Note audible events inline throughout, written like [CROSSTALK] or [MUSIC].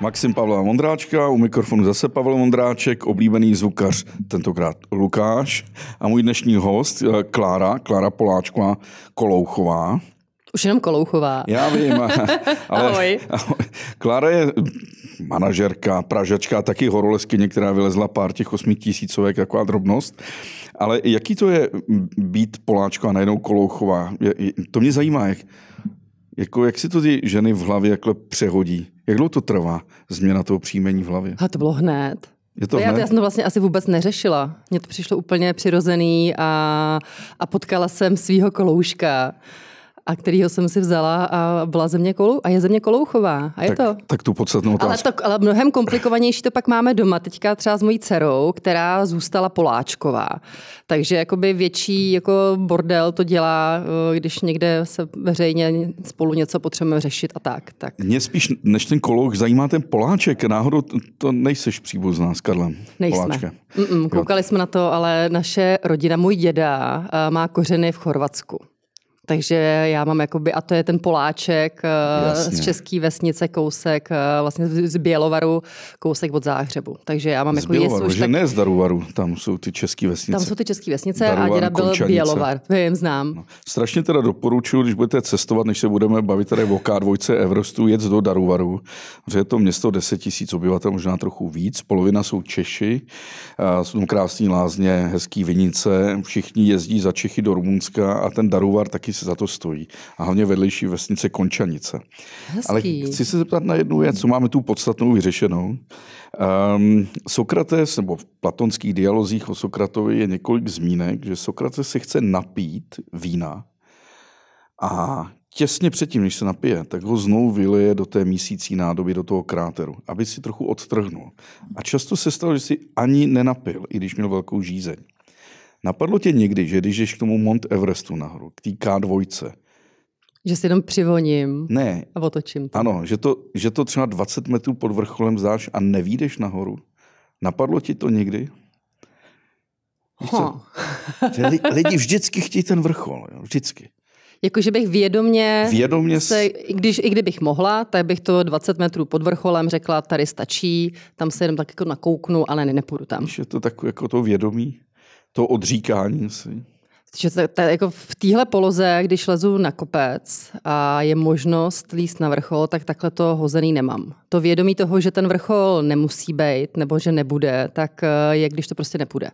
Maxim Pavla Mondráčka, u mikrofonu zase Pavel Mondráček, oblíbený zvukař, tentokrát Lukáš a můj dnešní host eh, Klára, Klára Poláčková Kolouchová. Už jenom Kolouchová. Já vím. [LAUGHS] Ale, ahoj. ahoj. [LAUGHS] Klára je manažerka, pražačka, taky horoleskyně, která vylezla pár těch osmi tisícovek, taková drobnost. Ale jaký to je být Poláčko a najednou Kolouchová? To mě zajímá, jak, jako, jak si to ty ženy v hlavě jakhle přehodí? Jak dlouho to trvá, změna toho příjmení v hlavě? A to bylo hned. Je to já, já jsem to vlastně asi vůbec neřešila. Mně to přišlo úplně přirozený a, a potkala jsem svého kolouška a kterýho jsem si vzala a byla země kolou, a je země kolouchová. A je tak, to. Tak tu podstatnou otázku. Ale, to, ale mnohem komplikovanější to pak máme doma. Teďka třeba s mojí dcerou, která zůstala Poláčková. Takže jakoby větší jako bordel to dělá, eh, když někde se veřejně spolu něco potřebujeme řešit a tak. tak. Mě spíš než ten kolouch zajímá ten Poláček. Náhodou to nejseš příbuzná s Karlem Nejsme. Mm-mm, koukali jo. jsme na to, ale naše rodina, můj děda eh, má kořeny v Chorvatsku. Takže já mám jakoby, a to je ten Poláček eh, Jasně. z České vesnice, kousek eh, vlastně z Bělovaru, kousek od Záhřebu. Takže já mám z jako Bělovaru, už že tak... ne z Daruvaru, tam jsou ty české vesnice. Tam jsou ty české vesnice Daruvar, a děda byl Končanice. Bělovar, vím, znám. No. Strašně teda doporučuji, když budete cestovat, než se budeme bavit tady o K2 Everestu, jet do Daruvaru, že je to město 10 tisíc obyvatel, možná trochu víc, polovina jsou Češi, jsou tam krásné lázně, hezký vinice, všichni jezdí za Čechy do Rumunska a ten Daruvar taky se za to stojí. A hlavně vedlejší vesnice Končanice. Hezký. Ale chci se zeptat na jednu věc, co máme tu podstatnou vyřešenou. Um, Sokrates, nebo v platonských dialozích o Sokratovi je několik zmínek, že Sokrates se chce napít vína a těsně předtím, než se napije, tak ho znovu vylije do té mísící nádoby, do toho kráteru, aby si trochu odtrhnul. A často se stalo, že si ani nenapil, i když měl velkou žízeň. Napadlo tě někdy, že když jdeš k tomu Mont Everestu nahoru, k té K2, že si jenom přivoním ne. a otočím to. Ano, že to, že to třeba 20 metrů pod vrcholem zdáš a nevídeš nahoru. Napadlo ti to někdy? [LAUGHS] Že lidi vždycky chtějí ten vrchol, jo? vždycky. Jakože bych vědomě, vědomě se, i, když, i kdybych mohla, tak bych to 20 metrů pod vrcholem řekla, tady stačí, tam se jenom tak jako nakouknu, ale ne, nepůjdu tam. Je to tak jako to vědomí? To odříkání si. Že to, to, jako v téhle poloze, když lezu na kopec a je možnost líst na vrchol, tak takhle to hozený nemám. To vědomí toho, že ten vrchol nemusí být nebo že nebude, tak eh, je, když to prostě nepůjde.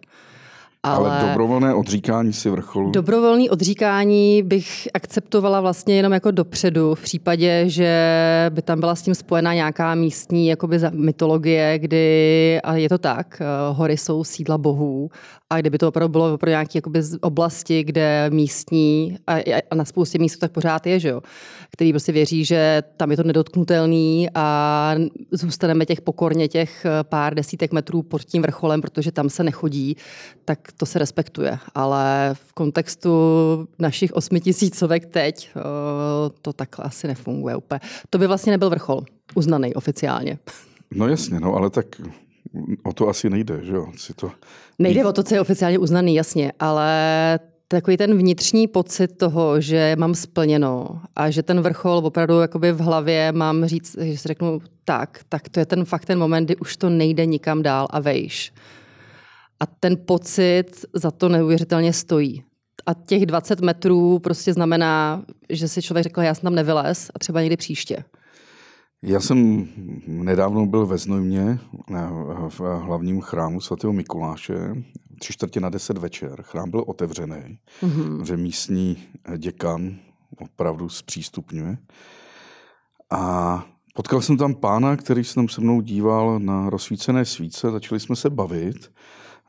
Ale, ale dobrovolné odříkání si vrcholu? Dobrovolné odříkání bych akceptovala vlastně jenom jako dopředu, v případě, že by tam byla s tím spojená nějaká místní jakoby mytologie, kdy, a je to tak, eh, hory jsou sídla bohů a kdyby to opravdu bylo pro nějaké oblasti, kde místní, a, a na spoustě míst tak pořád je, že jo, který prostě věří, že tam je to nedotknutelný a zůstaneme těch pokorně těch eh, pár desítek metrů pod tím vrcholem, protože tam se nechodí, tak to se respektuje. Ale v kontextu našich osmitisícovek teď eh, to takhle asi nefunguje úplně. To by vlastně nebyl vrchol uznaný oficiálně. No jasně, no ale tak o to asi nejde, že jo? Si to... Nejde o to, co je oficiálně uznaný, jasně, ale takový ten vnitřní pocit toho, že mám splněno a že ten vrchol opravdu jakoby v hlavě mám říct, že si řeknu tak, tak to je ten fakt ten moment, kdy už to nejde nikam dál a vejš. A ten pocit za to neuvěřitelně stojí. A těch 20 metrů prostě znamená, že si člověk řekl, já jsem tam nevylez a třeba někdy příště. Já jsem nedávno byl ve Znojmě v hlavním chrámu svatého Mikuláše, tři čtvrtě na deset večer. Chrám byl otevřený, mm-hmm. že místní děkan opravdu zpřístupňuje. A potkal jsem tam pána, který se tam se mnou díval na rozsvícené svíce, začali jsme se bavit.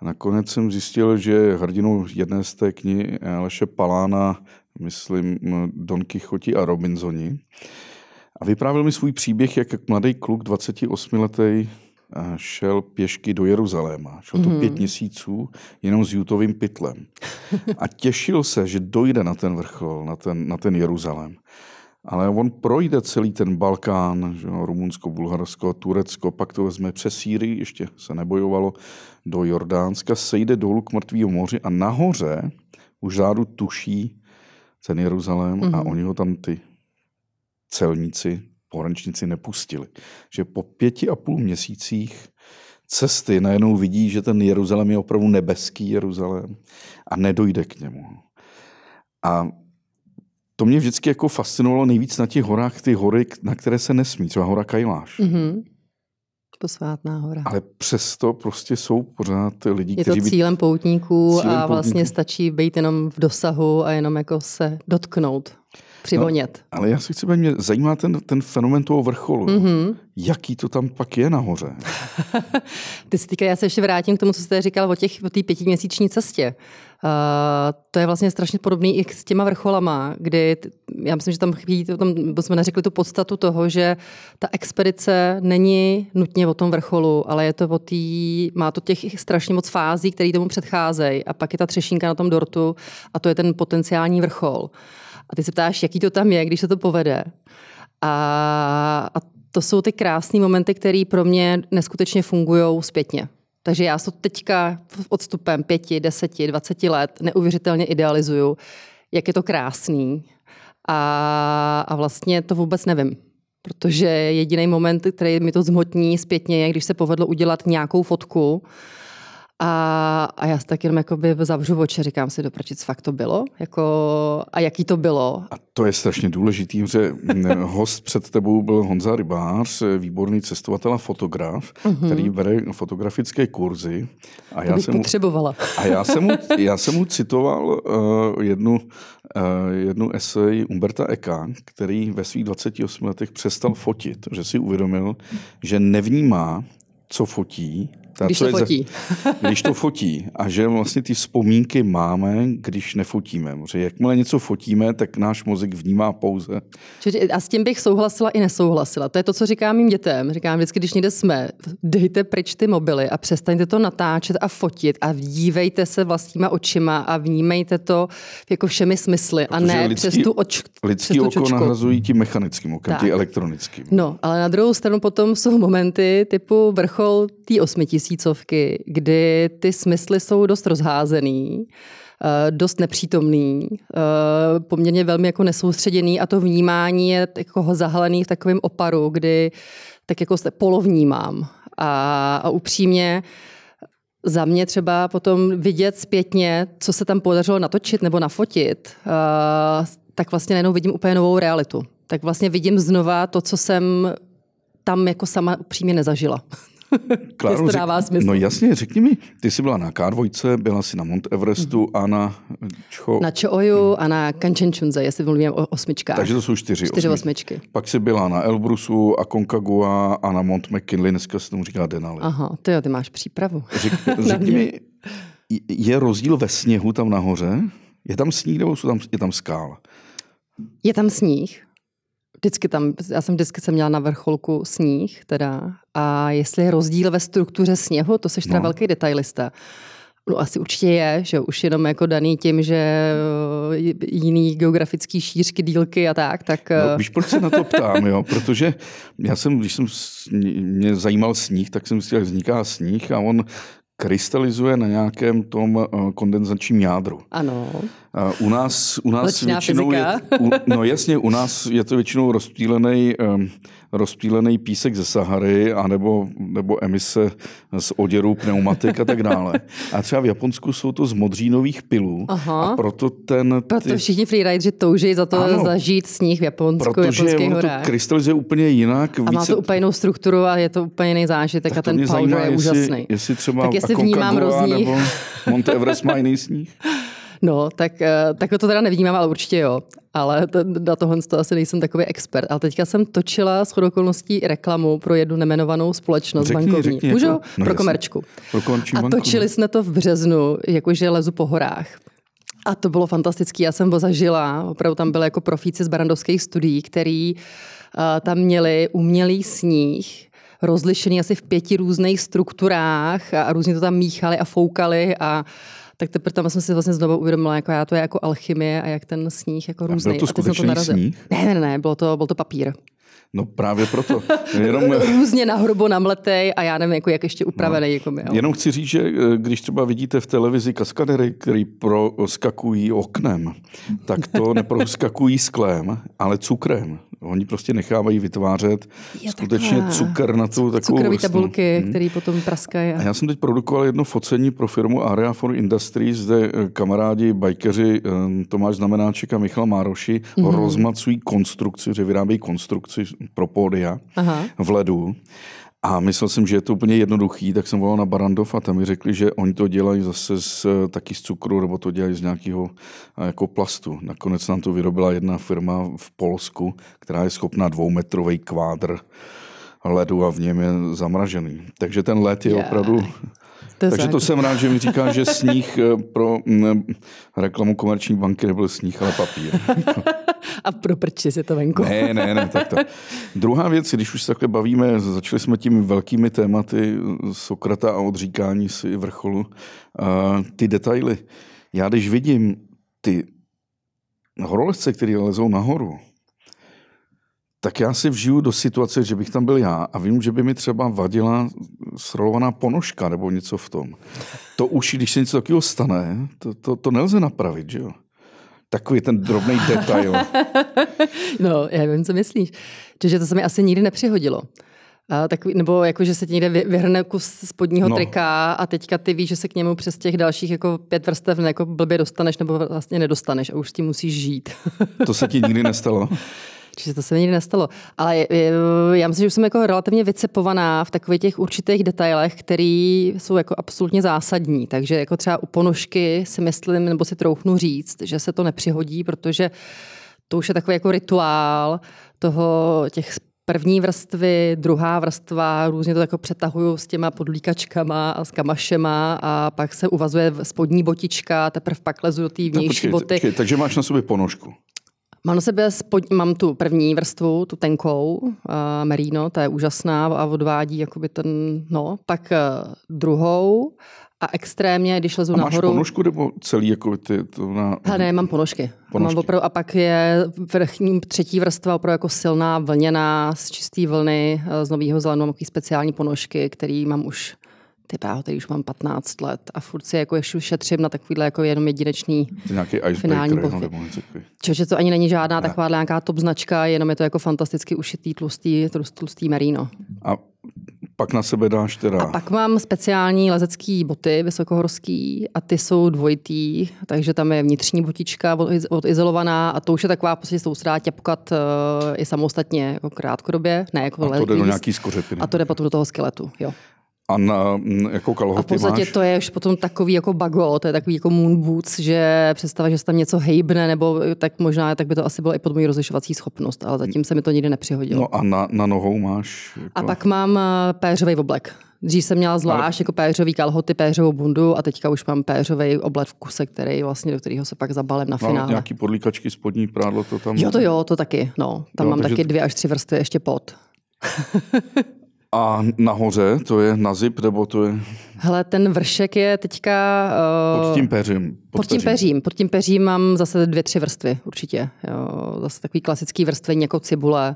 A nakonec jsem zjistil, že hrdinou jedné z té knihy Leše Palána, myslím Don Quixoti a Robinsoni, a vyprávěl mi svůj příběh, jak mladý kluk, 28-letý, eh, šel pěšky do Jeruzaléma. Šel to mm. pět měsíců jenom s jutovým pytlem. A těšil se, že dojde na ten vrchol, na ten, na ten Jeruzalém. Ale on projde celý ten Balkán, že jo, Rumunsko, Bulharsko, Turecko, pak to vezme přes Sýrii, ještě se nebojovalo, do Jordánska, sejde dolů k mrtvýmu moři a nahoře už zádu tuší ten Jeruzalém mm. a mhm. oni ho tam ty celníci pohraničníci nepustili. Že po pěti a půl měsících cesty najednou vidí, že ten Jeruzalém je opravdu nebeský Jeruzalém a nedojde k němu. A to mě vždycky jako fascinovalo nejvíc na těch horách, ty hory, na které se nesmí, třeba hora Kajláš. Mm-hmm. Posvátná hora. Ale přesto prostě jsou pořád lidi, Je kteří... Je to cílem by... poutníků cílem a vlastně poutníků. stačí být jenom v dosahu a jenom jako se dotknout přivonět. No, ale já si chci mě zajímá ten, ten fenomen toho vrcholu. Mm-hmm. Jaký to tam pak je nahoře? [LAUGHS] Ty si týká, já se ještě vrátím k tomu, co jste říkal o té o pětiměsíční cestě. Uh, to je vlastně strašně podobný i s těma vrcholama, kdy t- já myslím, že tam chybí, tam jsme neřekli tu podstatu toho, že ta expedice není nutně o tom vrcholu, ale je to o tý, má to těch strašně moc fází, které tomu předcházejí a pak je ta třešínka na tom dortu a to je ten potenciální vrchol. A ty se ptáš, jaký to tam je, když se to povede. A, a to jsou ty krásné momenty, které pro mě neskutečně fungují zpětně. Takže já to teďka odstupem pěti, deseti, dvaceti let neuvěřitelně idealizuju, jak je to krásný. A, a vlastně to vůbec nevím. Protože jediný moment, který mi to zhmotní zpětně, je, když se povedlo udělat nějakou fotku, a, a já tak jenom jakoby zavřu oči, říkám si, dopračic, fakt to bylo? Jako, a jaký to bylo? A to je strašně důležitý, že [LAUGHS] host před tebou byl Honza Rybář, výborný cestovatel a fotograf, uh-huh. který bere fotografické kurzy. A já jsem potřebovala. Mu, a já jsem mu, [LAUGHS] já jsem mu citoval uh, jednu, uh, jednu esej Umberta Eka, který ve svých 28 letech přestal fotit, že si uvědomil, že nevnímá, co fotí, když to fotí. Za, [LAUGHS] když to fotí. A že vlastně ty vzpomínky máme, když nefotíme. Že jakmile něco fotíme, tak náš mozek vnímá pouze. A s tím bych souhlasila i nesouhlasila. To je to, co říkám mým dětem. Říkám vždycky, když někde jsme, dejte pryč ty mobily a přestaňte to natáčet a fotit a dívejte se vlastníma očima a vnímejte to jako všemi smysly Protože a ne lidský, přes tu oč, Lidský přes tu oko čočku. nahrazují tím mechanickým okem, tím elektronickým. No, ale na druhou stranu potom jsou momenty typu vrchol té osmitisíc tisícovky, kdy ty smysly jsou dost rozházený, eh, dost nepřítomný, eh, poměrně velmi jako nesoustředěný a to vnímání je jako zahalený v takovém oparu, kdy tak jako se polovnímám. A, a upřímně za mě třeba potom vidět zpětně, co se tam podařilo natočit nebo nafotit, eh, tak vlastně najednou vidím úplně novou realitu. Tak vlastně vidím znova to, co jsem tam jako sama upřímně nezažila. [LAUGHS] [LAUGHS] Kláro, to dává smysl. No jasně, řekni mi, ty jsi byla na K2, byla jsi na Mount Everestu mm. a na Čo... Na Čooju a na Kanchenjunze, jestli mluvím o osmičkách. Takže to jsou čtyři, čtyři osmičky. Pak jsi byla na Elbrusu a Concagua a na Mount McKinley, dneska se tomu říká Denali. Aha, ty jo, ty máš přípravu. Řek, [LAUGHS] řekni mi, je rozdíl ve sněhu tam nahoře? Je tam sníh nebo jsou tam, je tam skála? Je tam sníh, vždycky tam, já jsem vždycky jsem měla na vrcholku sníh teda a jestli je rozdíl ve struktuře sněhu, to seš teda no. velký detailista. No asi určitě je, že už jenom jako daný tím, že eh, jiný geografický šířky, dílky a tak, tak... No, eh, víš, proč se na to [LAUGHS] ptám, jo? Protože já jsem, když jsem mě zajímal sníh, tak jsem si jak vzniká sníh a on krystalizuje na nějakém tom eh, kondenzačním jádru. Ano. U nás, u nás většinou je, u, no jasně, u nás je to většinou rozptýlený, um, rozptýlený písek ze Sahary anebo, nebo emise z oděru, pneumatik a tak dále. A třeba v Japonsku jsou to z modřínových pilů Aha. a proto ten... Proto ty... všichni freerideri touží za to ano, zažít sníh v Japonsku, protože ono horách. to krystalizuje úplně jinak. A má to úplně jinou strukturu a je to úplně jiný zážitek tak a ten powder zajímá, je jestli, úžasný. Jestli třeba tak jestli vnímám rozdíl. nebo [LAUGHS] Monte Everest má jiný sníh. No, tak, eh, tak to teda nevnímám, ale určitě jo. Ale to, na tohle to asi nejsem takový expert. Ale teďka jsem točila s okolností reklamu pro jednu nemenovanou společnost řekni, bankovní. Řekni, Můžu? Jako, no pro komerčku. Pro a banku. točili jsme to v březnu, jakože lezu po horách. A to bylo fantastické. Já jsem ho zažila. Opravdu tam byly jako profíci z barandovských studií, který uh, tam měli umělý sníh, rozlišený asi v pěti různých strukturách a, a různě to tam míchali a foukali a tak teprve tam jsem si vlastně znovu uvědomila, jako já to je jako alchymie a jak ten sníh jako různý. A byl to skutečný to sníh? Ne, ne, ne, bylo to, byl to papír. No právě proto. [LAUGHS] Jenom... Různě na hrubo namletej a já nevím, jako jak ještě upravený. No. Jako my, jo. Jenom chci říct, že eh, když třeba vidíte v televizi kaskadery, který proskakují oknem, tak to neproskakují sklem, ale cukrem. Oni prostě nechávají vytvářet je skutečně takhle. cukr na tu takovou Cukrové tabulky, hmm. které potom praskají. A já jsem teď produkoval jedno focení pro firmu Area for Industries, kde eh, kamarádi, bajkeři eh, Tomáš Znamenáček a Michal Mároši mm-hmm. rozmacují konstrukci, že vyrábějí konstrukci pro pódia Aha. v ledu. A myslel jsem, že je to úplně jednoduchý, tak jsem volal na Barandov a tam mi řekli, že oni to dělají zase z, taky z cukru, nebo to dělají z nějakého jako plastu. Nakonec nám to vyrobila jedna firma v Polsku, která je schopná dvoumetrový kvádr ledu a v něm je zamražený. Takže ten led je yeah. opravdu to [LAUGHS] Takže to jsem rád, že mi říká, že sníh eh, pro reklamu komerční banky nebyl sníh, ale papír. [LAUGHS] [LAUGHS] A pro prči si to venku. Ne, ne, ne, tak to. Druhá věc, když už se takhle bavíme, začali jsme tím velkými tématy Sokrata a odříkání si vrcholu, a ty detaily. Já když vidím ty horolezce, které lezou nahoru, tak já si vžiju do situace, že bych tam byl já a vím, že by mi třeba vadila srolovaná ponožka nebo něco v tom. To už, když se něco takového stane, to, to, to nelze napravit, že jo? Takový ten drobný detail. [LAUGHS] no, já vím, co myslíš. Čiže to se mi asi nikdy nepřihodilo. A tak, nebo jako, že se ti někde vyhrne kus spodního no. trika a teďka ty víš, že se k němu přes těch dalších jako pět vrstev jako blbě dostaneš nebo vlastně nedostaneš a už s tím musíš žít. to se ti nikdy nestalo? [LAUGHS] Čiže to se mi nikdy nestalo. Ale já myslím, že jsem jako relativně vycepovaná v takových těch určitých detailech, které jsou jako absolutně zásadní. Takže jako třeba u ponožky si myslím, nebo si troufnu říct, že se to nepřihodí, protože to už je takový jako rituál toho těch první vrstvy, druhá vrstva, různě to jako přetahuju s těma podlíkačkama a s kamašema a pak se uvazuje spodní botička, teprve pak lezu do té vnější počkej, boty. Počkej, takže máš na sobě ponožku. Mám na sebe spod, mám tu první vrstvu, tu tenkou, uh, merino, ta je úžasná a odvádí jakoby ten, no, pak uh, druhou a extrémně, když lezu a nahoru... máš ponožku nebo celý jako ty? To na... Ha, ne, mám ponožky. ponožky. Mám opravdu, a pak je vrchní třetí vrstva opravdu jako silná, vlněná, z čisté vlny, eh, z nového zelenu, mám speciální ponožky, který mám už ty právo, který už mám 15 let a furt si jako ještě šetřím na takovýhle jako jenom jedinečný Nějaký finální no, nebo Čože to ani není žádná ne. taková nějaká top značka, jenom je to jako fantasticky ušitý tlustý, tlustý merino. A pak na sebe dáš teda... A pak mám speciální lezecký boty vysokohorský a ty jsou dvojitý, takže tam je vnitřní botička odizolovaná a to už je taková prostě se dá těpkat uh, i samostatně jako krátkodobě. Ne, jako a to jde do nějaký skořepiny. A to jde potom do toho skeletu, jo. A na, jako kalhoty A v podstatě máš? to je už potom takový jako bago, to je takový jako moon boots, že představa, že se tam něco hejbne, nebo tak možná tak by to asi bylo i pod mojí rozlišovací schopnost, ale zatím se mi to nikdy nepřihodilo. No a na, na nohou máš? Jako... A pak mám eh, péřový oblek. Dřív jsem měla zvlášť ale... jako péřový kalhoty, péřovou bundu a teďka už mám péřový oblek v kuse, který vlastně, do kterého se pak zabalím na finále. nějaký podlíkačky, spodní prádlo to tam? Jo, to jo, to taky. No, tam jo, mám taky dvě až tři vrstvy ještě pod. [LAUGHS] A nahoře, to je na zip, nebo to je... Hele, ten vršek je teďka... Uh, pod tím peřím. Pod, pod tím peřím. Pod tím peřím mám zase dvě, tři vrstvy, určitě. Jo, zase takový klasický vrstvy, jako cibule.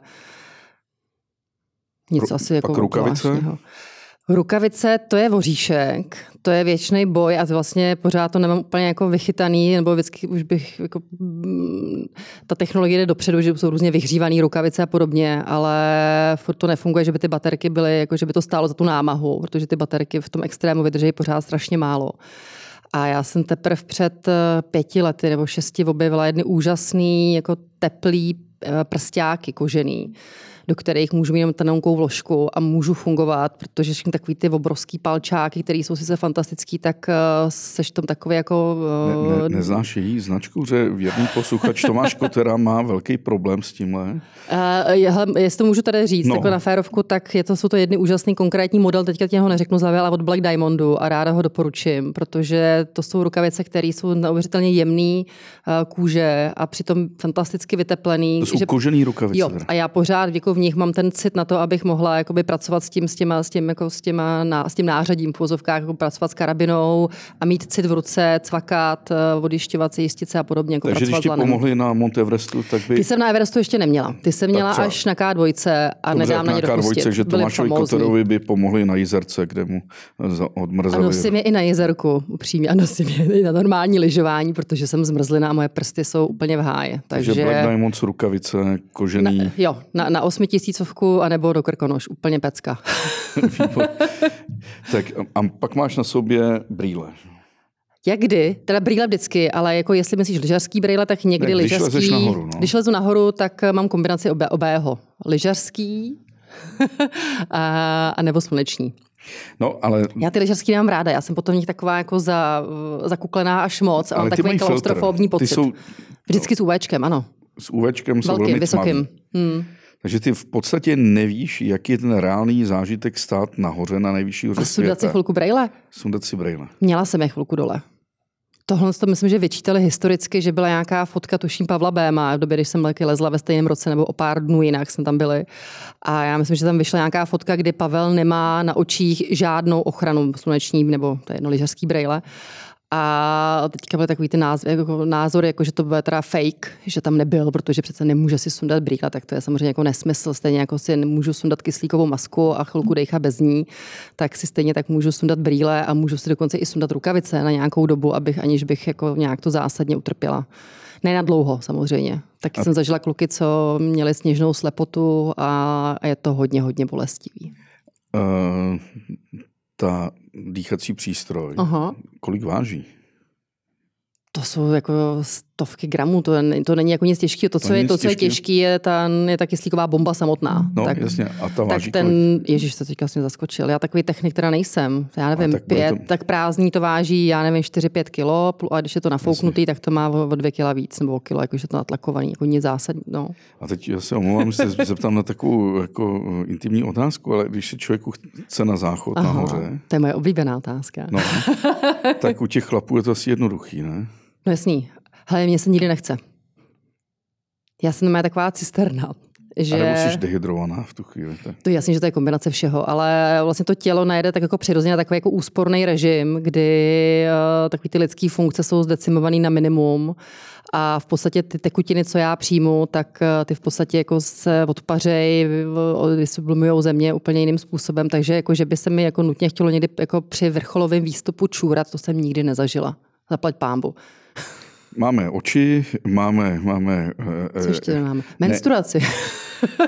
Nic Ru, asi jako... rukavice? Zvláštního. Rukavice, to je voříšek, to je věčný boj a vlastně pořád to nemám úplně jako vychytaný, nebo vždycky už bych, jako, mm, ta technologie jde dopředu, že jsou různě vyhřívané rukavice a podobně, ale furt to nefunguje, že by ty baterky byly, jako že by to stálo za tu námahu, protože ty baterky v tom extrému vydrží pořád strašně málo. A já jsem teprve před eh, pěti lety nebo šesti objevila jedny úžasný, jako teplý eh, prstáky kožený do kterých můžu mít jenom tenonkou vložku a můžu fungovat, protože všechny takový ty obrovský palčáky, které jsou sice fantastický, tak uh, seš tam takový jako... Uh... Ne, ne, neznáš její značku, že věrný posluchač Tomáš Kotera má velký problém s tímhle? Uh, jestli to můžu tady říct, no. jako na férovku, tak je to, jsou to jedny úžasný konkrétní model, teďka tě ho neřeknu za ale od Black Diamondu a ráda ho doporučím, protože to jsou rukavice, které jsou neuvěřitelně jemný uh, kůže a přitom fantasticky vyteplený. To jsou že... kožený rukavice. Jo, a já pořád jako v nich mám ten cit na to, abych mohla jakoby pracovat s tím, s těma, s tím, jako s těma, na, s tím nářadím v pozovkách, jako pracovat s karabinou a mít cit v ruce, cvakat, eh, odišťovat se jistice a podobně. Jako Takže když ti pomohli na Mount Everestu, tak by... Ty jsem na Everestu ještě neměla. Ty jsem měla až na K2 a Dobře, nedám na ně K2, že Tomášovi Koterovi by pomohli na Jizerce, kde mu odmrzeli. A nosím je i na jezerku, upřímně, a nosím je i na normální lyžování, protože jsem zmrzlina a moje prsty jsou úplně v háji. Takže, takže Black Diamonds rukavice, kožený. Na, jo, na, na osmitisícovku anebo do krkonoš, úplně pecka. [LAUGHS] tak a pak máš na sobě brýle. Jak kdy? Teda brýle vždycky, ale jako jestli myslíš lyžařský brýle, tak někdy ne, lyžařský. Nahoru, no. Když lezu nahoru, tak mám kombinaci obé, obého. Lyžařský [LAUGHS] a, a nebo sluneční. No, ale... Já ty lyžařský nemám ráda, já jsem potom nich taková jako za, zakuklená až moc a mám takový klaustrofobní pocit. Jsou... Vždycky s UVčkem, ano. S UVčkem jsou Velkým, velmi vysokým. Hmm. Takže ty v podstatě nevíš, jaký je ten reálný zážitek stát nahoře na nejvyšší hoře A sundat si chvilku brejle? Sundat si brejle. Měla jsem je chvilku dole. Tohle to myslím, že vyčítali historicky, že byla nějaká fotka, tuším Pavla Béma, v době, když jsem taky lezla ve stejném roce nebo o pár dnů jinak jsme tam byli. A já myslím, že tam vyšla nějaká fotka, kdy Pavel nemá na očích žádnou ochranu sluneční nebo to je jedno lyžařský brejle. A teďka byly takový ty názory, jako, názory, jako že to bude teda fake, že tam nebyl, protože přece nemůže si sundat brýle, tak to je samozřejmě jako nesmysl. Stejně jako si nemůžu sundat kyslíkovou masku a chvilku dejchat bez ní, tak si stejně tak můžu sundat brýle a můžu si dokonce i sundat rukavice na nějakou dobu, abych, aniž bych jako nějak to zásadně utrpěla. Ne na dlouho, samozřejmě. Taky a... jsem zažila kluky, co měli sněžnou slepotu a, a je to hodně, hodně bolestivý. Uh, ta dýchací přístroj, Aha. kolik váží? To jsou jako stovky gramů, to, to není jako nic těžkého. To, co, je, to, co je těžký, je ta, je ta kyslíková bomba samotná. No, tak, jasně. A ta tak ten, kolik? ježiš, to teďka jsem zaskočil. Já takový technik teda nejsem. Já nevím, tak, pět, to... tak prázdný to váží, já nevím, 4-5 kilo, a když je to nafouknutý, jasně. tak to má o 2 kila víc, nebo o kilo, jakože to natlakovaný, jako nic zásadní. No. A teď já se omlouvám, že se [LAUGHS] zeptám na takovou jako intimní otázku, ale když se člověku chce na záchod Aha, nahoře. To je moje oblíbená otázka. No, [LAUGHS] tak u těch chlapů je to asi jednoduchý, ne? No jasný. Hele, mě se nikdy nechce. Já jsem má taková cisterna. Že... A nebo jsi dehydrovaná v tu chvíli. Tak. To je jasný, že to je kombinace všeho, ale vlastně to tělo najde tak jako přirozeně takový jako úsporný režim, kdy uh, takový ty lidské funkce jsou zdecimované na minimum a v podstatě ty tekutiny, co já přijmu, tak uh, ty v podstatě jako se odpařej, sublimujou země úplně jiným způsobem, takže jako, že by se mi jako nutně chtělo někdy jako při vrcholovém výstupu čůrat, to jsem nikdy nezažila. Zaplať pámbu. Máme oči, máme... máme Co ještě nemáme? Menstruaci. Ne. [LAUGHS]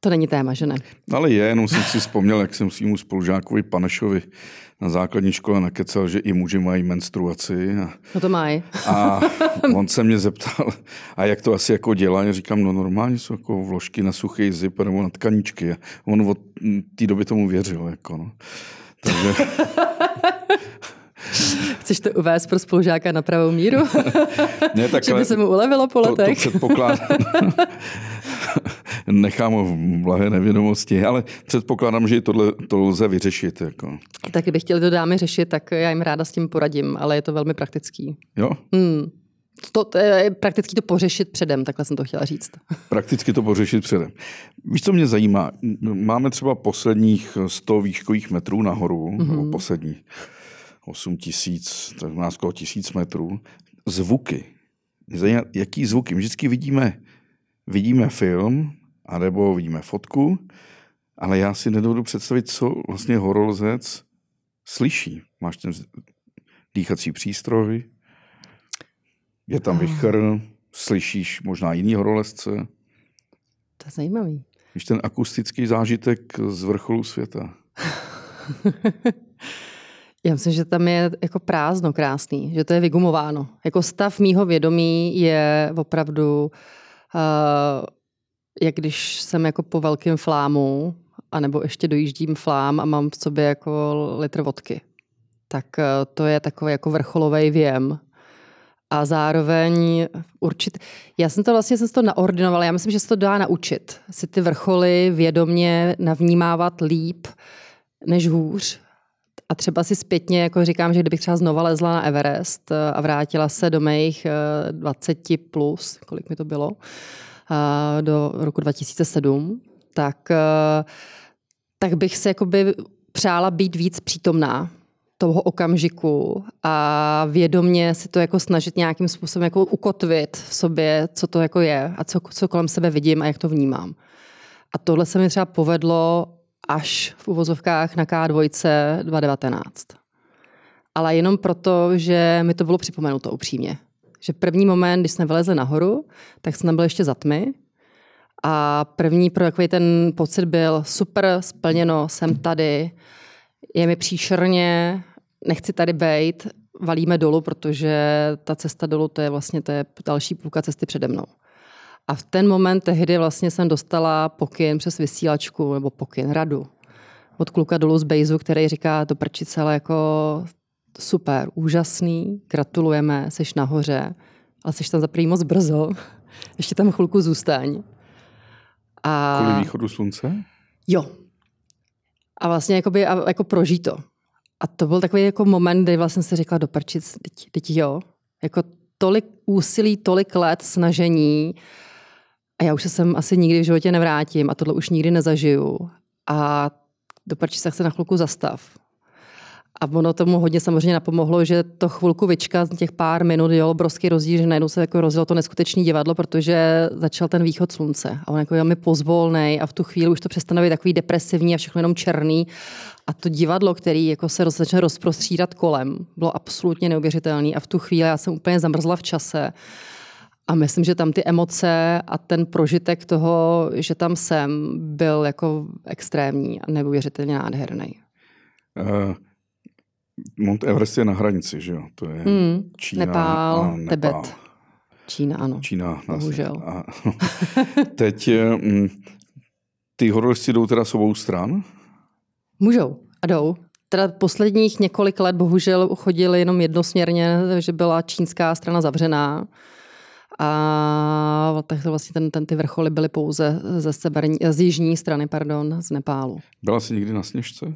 to není téma, že ne? Ale je, jenom jsem si vzpomněl, jak jsem svýmu spolužákovi Panešovi na základní škole nakecel, že i muži mají menstruaci. A, no to mají. A [LAUGHS] on se mě zeptal, a jak to asi jako dělá? Já říkám, no normálně jsou jako vložky na suchý zip nebo na tkaničky. A on od té doby tomu věřil. Jako no. Takže... [LAUGHS] Chceš to uvést pro spolužáka na pravou míru? [LAUGHS] ne, tak že by se mu ulevilo po letech? To, to předpokládám. [LAUGHS] Nechám ho v blahé nevědomosti, ale předpokládám, že tohle to lze vyřešit. Jako. Tak kdyby chtěli to dámy řešit, tak já jim ráda s tím poradím, ale je to velmi praktický. Jo? Hmm. To, to je prakticky to pořešit předem, takhle jsem to chtěla říct. [LAUGHS] Prakticky to pořešit předem. Víš, co mě zajímá? Máme třeba posledních 100 výškových metrů nahoru, mm-hmm. nebo poslední 8 tisíc, tak má skoro tisíc metrů, zvuky. Jaký zvuky? My vždycky vidíme, vidíme film, anebo vidíme fotku, ale já si nedovedu představit, co vlastně horolezec slyší. Máš ten dýchací přístroj, je tam vichr, slyšíš možná jiný horolezce. To je zajímavý. Víš, ten akustický zážitek z vrcholu světa. [LAUGHS] Já myslím, že tam je jako prázdno krásný, že to je vygumováno. Jako stav mýho vědomí je opravdu, uh, jak když jsem jako po velkém flámu, anebo ještě dojíždím flám a mám v sobě jako litr vodky. Tak uh, to je takový jako vrcholový věm. A zároveň určit, já jsem to vlastně jsem to naordinovala, já myslím, že se to dá naučit. Si ty vrcholy vědomě navnímávat líp než hůř a třeba si zpětně jako říkám, že kdybych třeba znova lezla na Everest eh, a vrátila se do mých 20 eh, plus, kolik mi to bylo, do roku 2007, tak, tak bych se jakoby přála být víc přítomná toho okamžiku a vědomně si to jako snažit nějakým způsobem jako ukotvit v sobě, co to jako je a co, co kolem sebe vidím a jak to vnímám. A tohle se mi třeba povedlo až v uvozovkách na K2 2019. Ale jenom proto, že mi to bylo připomenuto upřímně. Že první moment, když jsme vylezli nahoru, tak jsme byli ještě za tmy. A první pro takový ten pocit byl super, splněno, jsem tady, je mi příšerně, nechci tady bejt, valíme dolů, protože ta cesta dolů to je vlastně to je další půlka cesty přede mnou. A v ten moment tehdy vlastně jsem dostala pokyn přes vysílačku, nebo pokyn, radu od kluka dolů z Bejzu, který říká do prčice, ale jako super, úžasný, gratulujeme, seš nahoře, ale seš tam za moc brzo, [LAUGHS] ještě tam chvilku zůstaň. A... Kvůli východu slunce? Jo. A vlastně jakoby, a, jako prožít to. A to byl takový jako moment, kdy vlastně se řekla do prčic, teď, teď jo. Jako tolik úsilí, tolik let snažení a já už se sem asi nikdy v životě nevrátím a tohle už nikdy nezažiju. A do prčic se na chvilku zastav. A ono tomu hodně samozřejmě napomohlo, že to chvilku vyčkat, těch pár minut, jo, obrovský rozdíl, že najednou se jako rozjelo to neskutečné divadlo, protože začal ten východ slunce. A on jako je mi pozvolnej a v tu chvíli už to přestane být takový depresivní a všechno jenom černý. A to divadlo, který jako se začne rozprostřídat kolem, bylo absolutně neuvěřitelné. A v tu chvíli já jsem úplně zamrzla v čase. A myslím, že tam ty emoce a ten prožitek toho, že tam jsem, byl jako extrémní a neuvěřitelně nádherný. Uh, Mount Everest je na hranici, že jo? To je hmm, Čína Nepál, a Nepál. Tibet. Čína, ano. Čína, bohužel. A, [LAUGHS] teď mm, ty horolezci jdou teda s obou stran? Můžou a jdou. Teda posledních několik let bohužel chodili jenom jednosměrně, že byla čínská strana zavřená. A tak to vlastně ten, ten, ty vrcholy byly pouze ze severní, z jižní strany, pardon, z Nepálu. Byla jsi někdy na Sněžce?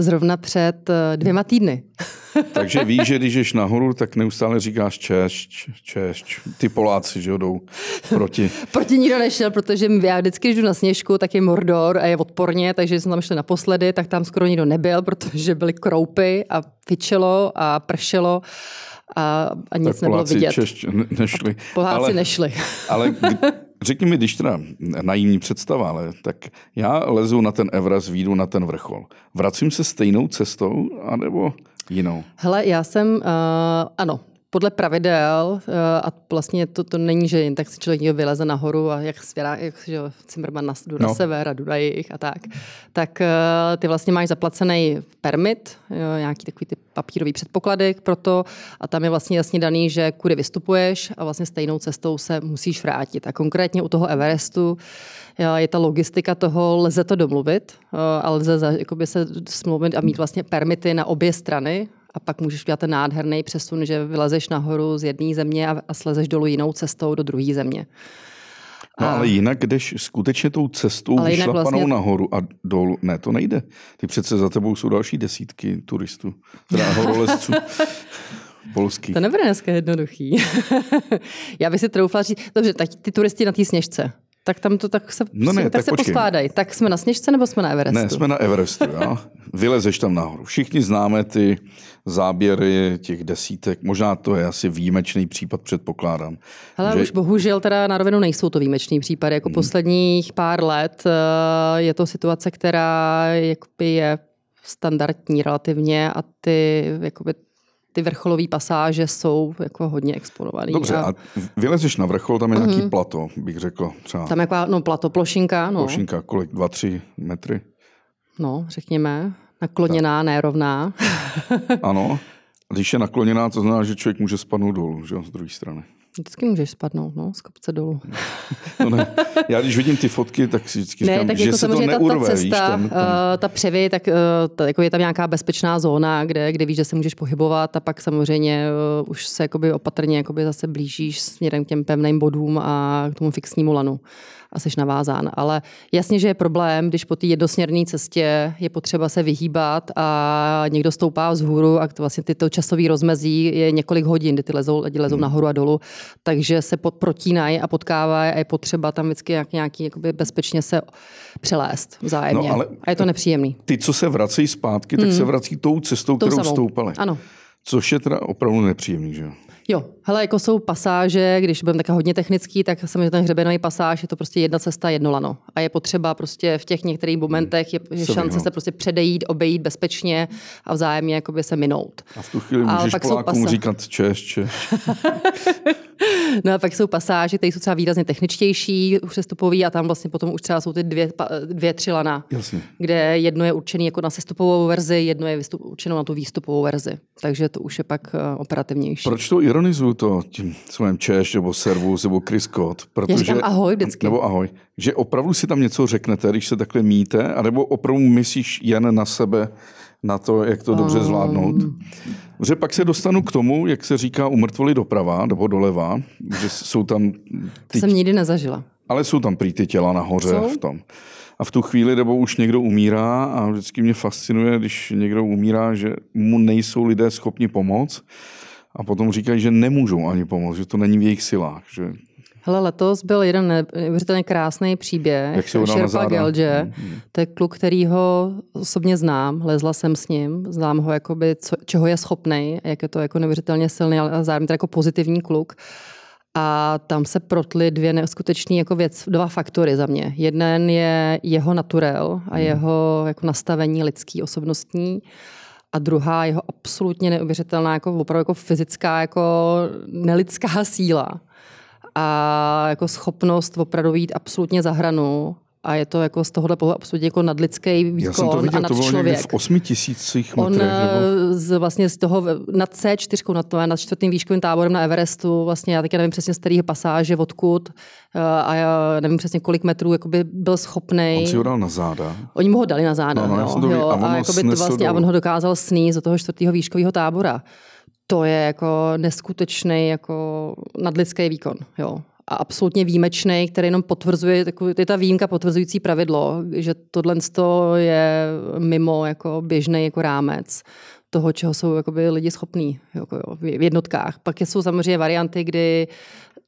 Zrovna před eh, dvěma týdny. [LAUGHS] Takže víš, že když ješ nahoru, tak neustále říkáš češ, češ. Ty Poláci, že jdou proti. [LAUGHS] proti nikdo nešel, protože já vždycky, když jdu na sněžku, tak je Mordor a je odporně, takže jsme tam šli naposledy, tak tam skoro nikdo nebyl, protože byly kroupy a fičelo a pršelo a, a nic tak nebylo Poláci vidět. Češ nešli. A Poláci ale, nešli. [LAUGHS] ale řekni mi, když teda najímní představa, ale tak já lezu na ten Everest, výjdu na ten vrchol. Vracím se stejnou cestou, anebo jinou? Hele, já jsem, uh, ano, podle pravidel, eh, a vlastně to, to není, že jen tak si člověk vyleze nahoru a jak svěrá, jak že Cimmerman na, jdu no. na sever a jdu na jich a tak, tak eh, ty vlastně máš zaplacený permit, nějaký takový ty papírový předpoklady pro to a tam je vlastně jasně daný, že kudy vystupuješ a vlastně stejnou cestou se musíš vrátit. A konkrétně u toho Everestu eh, je ta logistika toho, lze to domluvit, ale lze jakoby se smluvit a mít vlastně permity na obě strany, a pak můžeš udělat ten nádherný přesun, že vylezeš nahoru z jedné země a, a slezeš dolů jinou cestou do druhé země. No a... ale jinak jdeš skutečně tou cestou vyšlapanou vlastně... nahoru a dolů. Ne, to nejde. Ty přece za tebou jsou další desítky turistů, teda [LAUGHS] horolezců. Polský. To nebude dneska jednoduchý. [LAUGHS] Já bych si troufla říct, dobře, tak ty turisti na té sněžce, tak tam to tak se, no ne, tak, tak se poskládají. Tak jsme na Sněžce nebo jsme na Everestu? Ne, jsme na Everestu, jo. Vylezeš tam nahoru. Všichni známe ty záběry těch desítek. Možná to je asi výjimečný případ, předpokládám. Ale že... už bohužel teda na rovinu nejsou to výjimečný případy. Jako hmm. posledních pár let eh, je to situace, která je standardní relativně a ty jakoby, ty vrcholové pasáže jsou jako hodně exponované. Dobře, a, a vylezeš na vrchol, tam je nějaký mm-hmm. plato, bych řekl. Třeba... Tam je jako, no plato, plošinka. No. Plošinka, kolik? Dva, tři metry? No, řekněme. Nakloněná, nerovná. ano. [LAUGHS] Když je nakloněná, to znamená, že člověk může spadnout dolů, že z druhé strany. Vždycky můžeš spadnout, no, z kopce dolů. [LAUGHS] No ne. Já když vidím ty fotky, tak si vždycky ne, říkám, tak že jako se to neurve, ta, ta cesta, víš, ten, ten... Uh, ta převy, tak uh, ta, jako je tam nějaká bezpečná zóna, kde, kde víš, že se můžeš pohybovat a pak samozřejmě uh, už se jakoby opatrně jakoby zase blížíš směrem k těm pevným bodům a k tomu fixnímu lanu a jsi navázán. Ale jasně, že je problém, když po té jednosměrné cestě je potřeba se vyhýbat a někdo stoupá vzhůru a to vlastně tyto časový rozmezí je několik hodin, kdy ty lezou, lidi lezou hmm. nahoru a dolů, takže se pod, protínají a potkávají a je potřeba tam vždycky nějak, nějaký jakoby bezpečně se přelézt vzájemně. No, ale a je to nepříjemný. Ty, co se vracejí zpátky, tak hmm. se vrací tou cestou, tou kterou samou. stoupali. Ano. Což je teda opravdu nepříjemný, že jo? Jo, hele, jako jsou pasáže, když budeme také hodně technický, tak samozřejmě ten hřebenový pasáž je to prostě jedna cesta, jedno lano. A je potřeba prostě v těch některých momentech je, je šance se prostě předejít, obejít bezpečně a vzájemně jakoby se minout. A v tu chvíli můžeš pak Polákům pasa... říkat češ, češ. [LAUGHS] no a pak jsou pasáže, které jsou třeba výrazně techničtější, přestupový a tam vlastně potom už třeba jsou ty dvě, dvě tři lana, Jasně. kde jedno je určené jako na sestupovou verzi, jedno je určeno na tu výstupovou verzi. Takže to už je pak eh, operativnější. Proč to ironizuju to tím svým Češ nebo Servus nebo Chris Scott? Protože, Já ahoj vždycky. Nebo ahoj. Že opravdu si tam něco řeknete, když se takhle míte, anebo opravdu myslíš jen na sebe, na to, jak to dobře zvládnout. Že pak se dostanu k tomu, jak se říká u mrtvoli doprava nebo doleva, že jsou tam... Ty... To jsem nikdy nezažila. Ale jsou tam prý ty těla nahoře jsou? v tom. A v tu chvíli, nebo už někdo umírá a vždycky mě fascinuje, když někdo umírá, že mu nejsou lidé schopni pomoct a potom říkají, že nemůžou ani pomoct, že to není v jejich silách. Že... Hele, letos byl jeden neuvěřitelně krásný příběh. Jak se Sherpa Gelže. Mm-hmm. To je kluk, který ho osobně znám, lezla jsem s ním, znám ho, jakoby, co, čeho je schopný, jak je to jako neuvěřitelně silný, ale zároveň jako pozitivní kluk. A tam se protly dvě neskutečné jako věc, dva faktory za mě. Jeden je jeho naturel a mm. jeho jako nastavení lidský, osobnostní a druhá jeho absolutně neuvěřitelná, jako opravdu jako fyzická, jako nelidská síla. A jako schopnost opravdu jít absolutně za hranu a je to jako z tohohle pohledu absolutně jako nadlidský výkon Já jsem to viděl, a nad to bylo člověk. v osmi tisících On metrech, nebo? z, vlastně z toho nad C4, nad, nad čtvrtým výškovým táborem na Everestu, vlastně já taky nevím přesně z kterého pasáže, odkud eh, a já nevím přesně kolik metrů jakoby byl schopný. On si ho dal na záda. Oni mu ho dali na záda, no, no, jo, jo, a, a, jakoby to vlastně, do... a on ho dokázal sníst do toho čtvrtého výškového tábora to je jako neskutečný jako nadlidský výkon. Jo a absolutně výjimečný, který jenom potvrzuje, je ta výjimka potvrzující pravidlo, že tohle je mimo jako běžný jako rámec toho, čeho jsou jakoby lidi schopní jako v jednotkách. Pak jsou samozřejmě varianty, kdy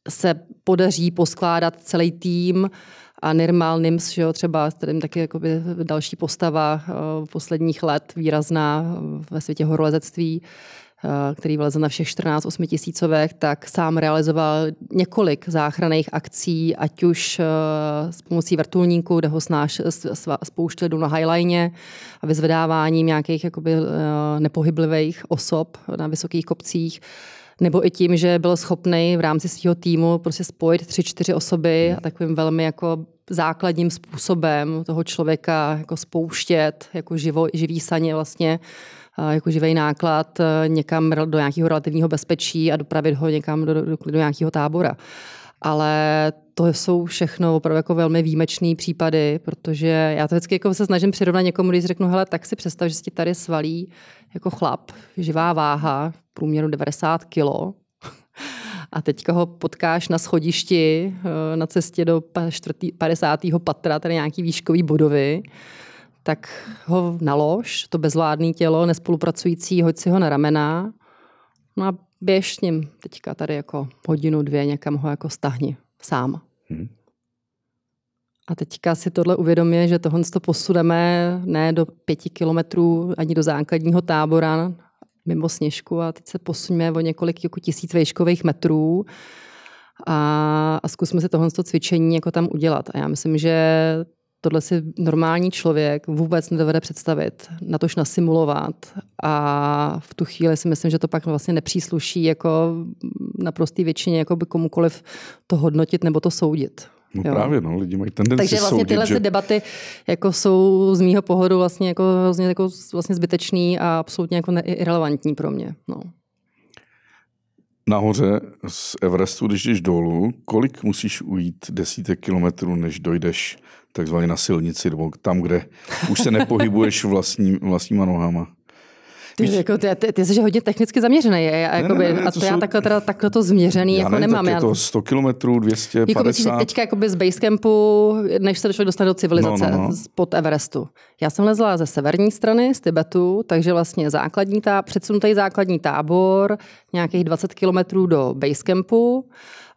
se podaří poskládat celý tým a Nirmal Nims, že jo, třeba kterým taky jakoby další postava uh, posledních let výrazná ve světě horolezectví, Eh, který vyleze na všech 14 8 tisícovek, tak sám realizoval několik záchranných akcí, ať už eh, s pomocí vrtulníku, kde ho snáš, spouštěli do na highline a vyzvedáváním nějakých jakoby, eh, nepohyblivých osob na vysokých kopcích, nebo i tím, že byl schopný v rámci svého týmu prostě spojit tři, čtyři osoby a takovým velmi jako základním způsobem toho člověka jako spouštět, jako živo, živý saně vlastně jako živý náklad e, někam do nějakého relativního bezpečí a dopravit ho někam do, do, do nějakého tábora. Ale to jsou všechno opravdu jako velmi výjimečné případy, protože já to vždycky jako se snažím přirovnat někomu, když řeknu, hele, tak si představ, že se ti tady svalí jako chlap, živá váha, průměru 90 kilo, [LAUGHS] a teďka ho potkáš na schodišti e, na cestě do 50. patra, tady nějaký výškový budovy tak ho nalož, to bezvládné tělo, nespolupracující, hoď si ho na ramena no a běž s ním teďka tady jako hodinu, dvě, někam ho jako stahni sám. Hmm. A teďka si tohle uvědomí, že tohle to posuneme ne do pěti kilometrů ani do základního tábora mimo sněžku a teď se posuneme o několik jako tisíc vejškových metrů a, a zkusme si tohle cvičení jako tam udělat. A já myslím, že tohle si normální člověk vůbec nedovede představit, natož nasimulovat a v tu chvíli si myslím, že to pak vlastně nepřísluší jako naprostý většině jako by komukoliv to hodnotit nebo to soudit. No jo. právě, no, lidi mají tendenci Takže vlastně soudit, tyhle že... debaty jako jsou z mýho pohledu vlastně jako, vlastně, jako vlastně zbytečný a absolutně jako irrelevantní pro mě. No. Nahoře z Everestu, když jdeš dolů, kolik musíš ujít desítek kilometrů, než dojdeš takzvaně na silnici, nebo tam, kde už se nepohybuješ vlastní, vlastníma nohama. Ty, jako, ty, ty, ty jsi hodně technicky zaměřený. Je, a, jakoby, ne, ne, ne, a to, to já jsou... takhle, teda, takhle to změřený já jako ne, nemám. Tak je to 100 km, 250. Jako myslíš, teďka jakoby z Basecampu, než se člověk dostane do civilizace, no, no, no. pod Everestu. Já jsem lezla ze severní strany, z Tibetu, takže vlastně základní tá, předsunutý základní tábor, nějakých 20 kilometrů do Basecampu.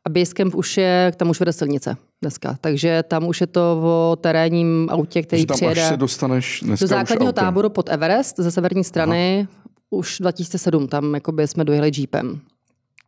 A Basecamp už je, tam už vede silnice dneska. Takže tam už je to o terénním autě, který tam přijede až se dostaneš do základního táboru pod Everest ze severní strany. Aha. Už 2007 tam jakoby jsme dojeli jeepem.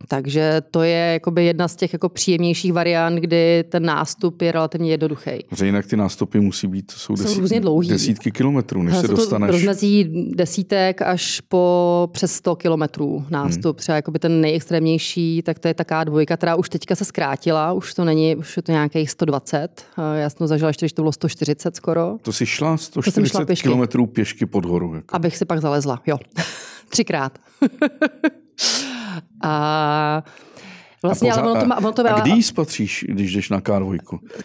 Takže to je jakoby jedna z těch jako příjemnějších variant, kdy ten nástup je relativně jednoduchý. Že jinak ty nástupy musí být, jsou, desít, jsou různě dlouhý. desítky kilometrů, než se dostaneš. rozmezí desítek až po přes 100 kilometrů nástup. Hmm. Třeba jakoby ten nejextrémnější, tak to je taká dvojka, která už teďka se zkrátila, už to není, už je to nějakých 120. Já jsem to zažila ještě, když to bylo 140 skoro. To si šla 140 šla pěšky. kilometrů pěšky pod horu. Jako. Abych si pak zalezla, jo. [LAUGHS] Třikrát. [LAUGHS] A Vlastně, a, pořád, ale ono to má, ono to má, a kdy spatříš, když jdeš na K2?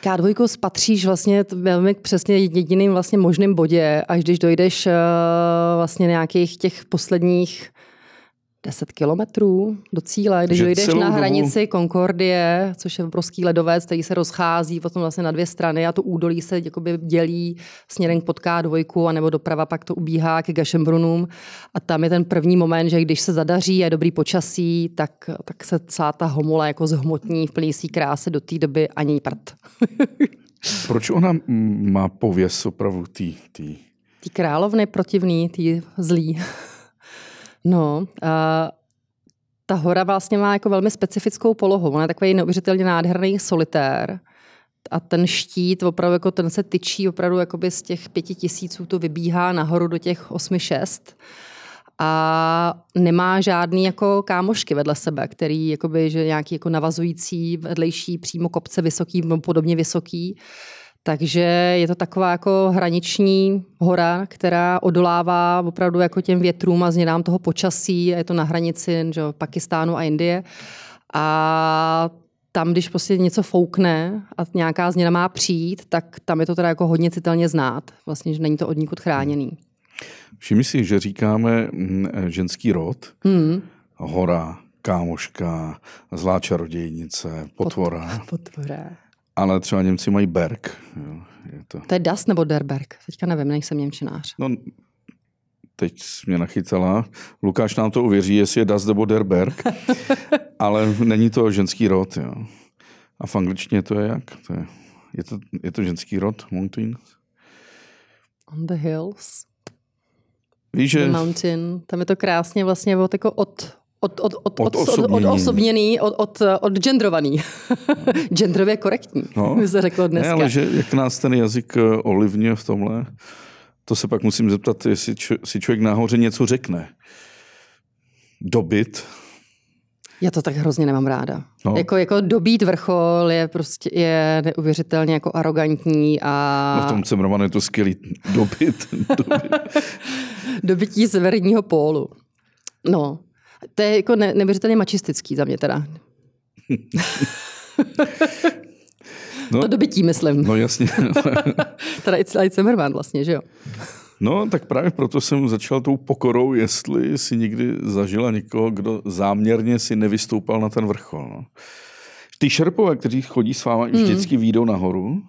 K2 spatříš vlastně velmi přesně jediným vlastně možným bodě, až když dojdeš uh, vlastně nějakých těch posledních 10 kilometrů do cíle, když že dojdeš na hranici dobu... Concordie, což je obrovský ledovec, který se rozchází potom vlastně na dvě strany a to údolí se jakoby dělí směrem k pod K2 a nebo doprava pak to ubíhá ke Gašembrunům a tam je ten první moment, že když se zadaří a je dobrý počasí, tak, tak se celá ta homola jako zhmotní v plný krásy do té doby ani prd. [LAUGHS] Proč ona má pověst opravdu tý, tý... Tý královny protivný, tý zlý. No, a ta hora vlastně má jako velmi specifickou polohu. Ona je takový neuvěřitelně nádherný solitér. A ten štít opravdu jako ten se tyčí opravdu jakoby z těch pěti tisíců to vybíhá nahoru do těch osmi šest a nemá žádný jako kámošky vedle sebe, který jakoby, že nějaký jako navazující vedlejší přímo kopce vysoký, podobně vysoký. Takže je to taková jako hraniční hora, která odolává opravdu jako těm větrům a změnám toho počasí. Je to na hranici že, Pakistánu a Indie. A tam, když prostě něco foukne a nějaká změna má přijít, tak tam je to teda jako hodně citelně znát. Vlastně, že není to od nikud chráněný. Všimni si, že říkáme mm, ženský rod, mm. hora, kámoška, zlá čarodějnice, potvora. Potvora. Ale třeba Němci mají Berg. Jo, je to... to je Das nebo Derberg? Teďka nevím, nejsem Němčinář. No, teď mě nachytala. Lukáš nám to uvěří, jestli je Das nebo Derberg. [LAUGHS] ale není to ženský rod. Jo. A v angličtině to je jak? To je, je, to, je to ženský rod? Mountain? On the hills. Víš, že... Mountain. Tam je to krásně vlastně od, jako od, od, od, od, od, od, osobněný, od, od, od genderovaný. [LAUGHS] Genderově korektní, no. by se řeklo dneska. Ne, ale že jak nás ten jazyk eh, olivně v tomhle, to se pak musím zeptat, jestli č- si člověk nahoře něco řekne. Dobit. Já to tak hrozně nemám ráda. No. Jako, jako dobít vrchol je prostě je neuvěřitelně jako arrogantní a... No v tom Cemrovan je to skvělý. Dobit. dobit. [LAUGHS] Dobití severního pólu. No, to je jako ne, neuvěřitelně mačistický za mě teda. No, to dobytí, myslím. No jasně. [LAUGHS] teda i celý Zimmerman vlastně, že jo? No, tak právě proto jsem začal tou pokorou, jestli si někdy zažila někoho, kdo záměrně si nevystoupal na ten vrchol. No. Ty šerpové, kteří chodí s váma, mm. vždycky výjdou nahoru?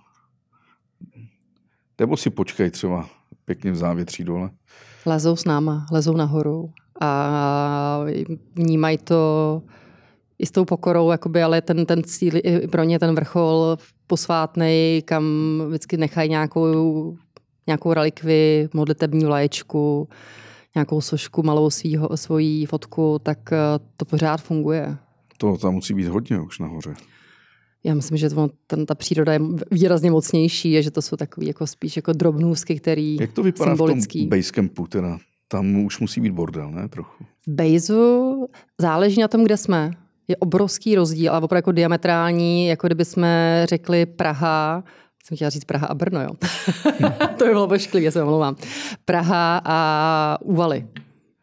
Nebo si počkají třeba pěkně v závětří dole? Lezou s náma, lezou nahoru a vnímají to i s tou pokorou, jakoby, ale ten, ten cíl pro ně ten vrchol posvátný, kam vždycky nechají nějakou, nějakou relikvi, modlitební laječku, nějakou sošku malou svýho, svojí fotku, tak eh, to pořád funguje. To tam musí být hodně už nahoře. Já myslím, že to, ten, ta příroda je výrazně mocnější, že to jsou takové jako spíš jako drobnůzky, který Jak to vypadá symbolický. v tom basecampu teda? Tam už musí být bordel, ne? Trochu. V Bejzu záleží na tom, kde jsme. Je obrovský rozdíl, ale opravdu jako diametrální, jako kdyby jsme řekli Praha, jsem chtěla říct Praha a Brno, jo. [LAUGHS] to by bylo pošklivě, se omlouvám. Praha a Uvaly.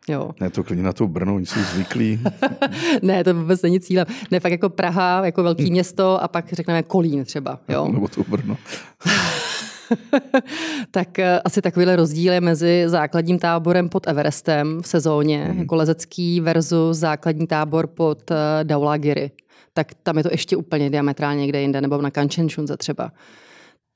Jo. Ne, to klidně na to Brno, oni jsou zvyklí. [LAUGHS] ne, to vůbec není cílem. Ne, fakt jako Praha, jako velký město a pak řekneme Kolín třeba. Jo? Nebo to Brno. [LAUGHS] [LAUGHS] tak eh, asi takovýhle rozdíl je mezi základním táborem pod Everestem v sezóně, mm. jako lezecký versus základní tábor pod uh, Daulagiri. Tak tam je to ještě úplně diametrálně někde jinde, nebo na Kanchenjunze třeba.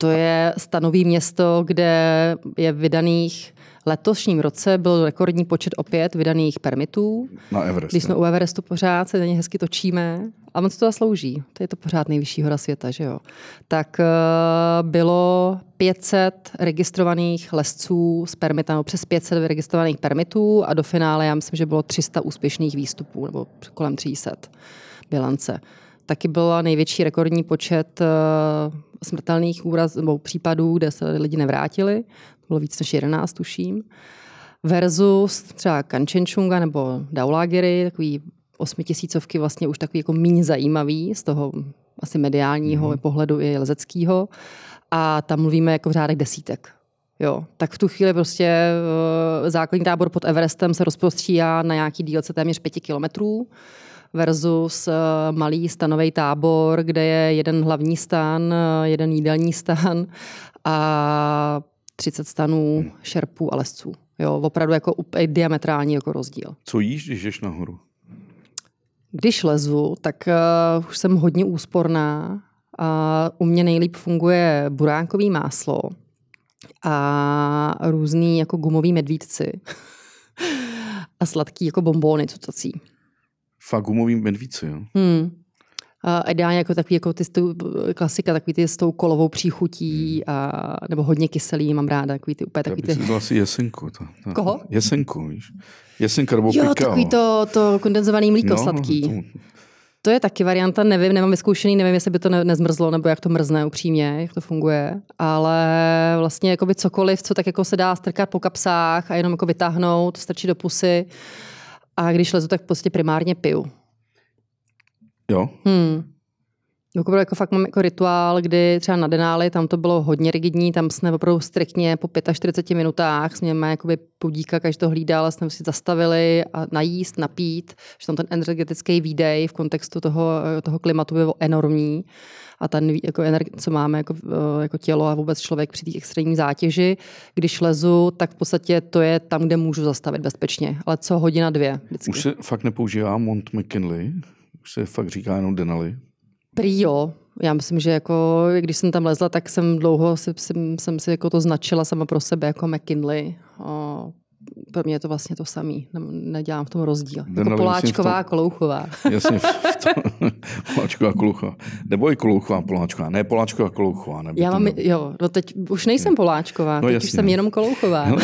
To je stanový město, kde je vydaných letošním roce byl rekordní počet opět vydaných permitů. Na Everest. Když jsme u Everestu pořád se na ně hezky točíme. A moc to zaslouží. To je to pořád nejvyšší hora světa, že jo. Tak uh, bylo 500 registrovaných lesců s permitami, přes 500 registrovaných permitů a do finále já myslím, že bylo 300 úspěšných výstupů, nebo kolem 300 bilance. Taky byla největší rekordní počet uh, smrtelných úraz, nebo případů, kde se lidi nevrátili. To bylo víc než 11, tuším. Versus třeba Kanchenjunga nebo Daulagiri, takový osmitisícovky vlastně už takový jako méně zajímavý z toho asi mediálního mm. pohledu i lezeckého. A tam mluvíme jako v řádech desítek. Jo, tak v tu chvíli prostě uh, základní tábor pod Everestem se rozprostříhá na nějaký dílce téměř pěti kilometrů versus uh, malý stanový tábor, kde je jeden hlavní stan, uh, jeden jídelní stan a 30 stanů šerpů a lesců. Jo, opravdu jako diametrální jako rozdíl. Co jíš, když jdeš nahoru? Když lezu, tak uh, už jsem hodně úsporná. A u mě nejlíp funguje buránkový máslo a různý jako gumový medvídci [LAUGHS] a sladký jako bombóny cucací. Fakt gumový medvídci, jo? Hmm. A ideálně jako takový, jako ty, klasika, takový ty s tou kolovou příchutí, hmm. a, nebo hodně kyselý, mám ráda, takový ty úplně takový ty... Já asi jesenku. To, to, Koho? Jesenku, víš. Jesenka nebo Jo, takový to, to kondenzovaný mlíko no, sladký. To... to je taky varianta, nevím, nemám vyzkoušený, nevím, jestli by to ne, nezmrzlo, nebo jak to mrzne upřímně, jak to funguje, ale vlastně jako by cokoliv, co tak jako se dá strkat po kapsách a jenom jako vytáhnout, strčit do pusy a když lezu, tak prostě primárně piju. Jo? Hmm. Jako, jako fakt mám jako rituál, kdy třeba na Denáli, tam to bylo hodně rigidní, tam jsme opravdu striktně po 45 minutách jsme jakoby každý to hlídal, jsme si zastavili a najíst, napít, že tam ten energetický výdej v kontextu toho, toho klimatu byl enormní a ten, jako energi- co máme jako, jako tělo a vůbec člověk při té extrémní zátěži, když lezu, tak v podstatě to je tam, kde můžu zastavit bezpečně. Ale co hodina, dvě. Vždycky. Už se fakt nepoužívá Mont McKinley? Už se fakt říká jenom Denali? Prý jo. Já myslím, že jako, když jsem tam lezla, tak jsem dlouho si, jsem, jsem si jako to značila sama pro sebe jako McKinley. O, pro mě je to vlastně to samý. Ne, nedělám v tom rozdíl. Denali, jako Poláčková a Kolouchová. Jasně, [LAUGHS] Poláčková Kolouchová. Nebo i Kolouchová Poláčková. Ne Poláčková Kolouchová. Nebo Já mám, jo, no teď už nejsem Poláčková, no, teď jasně. už jsem jenom Kolouchová.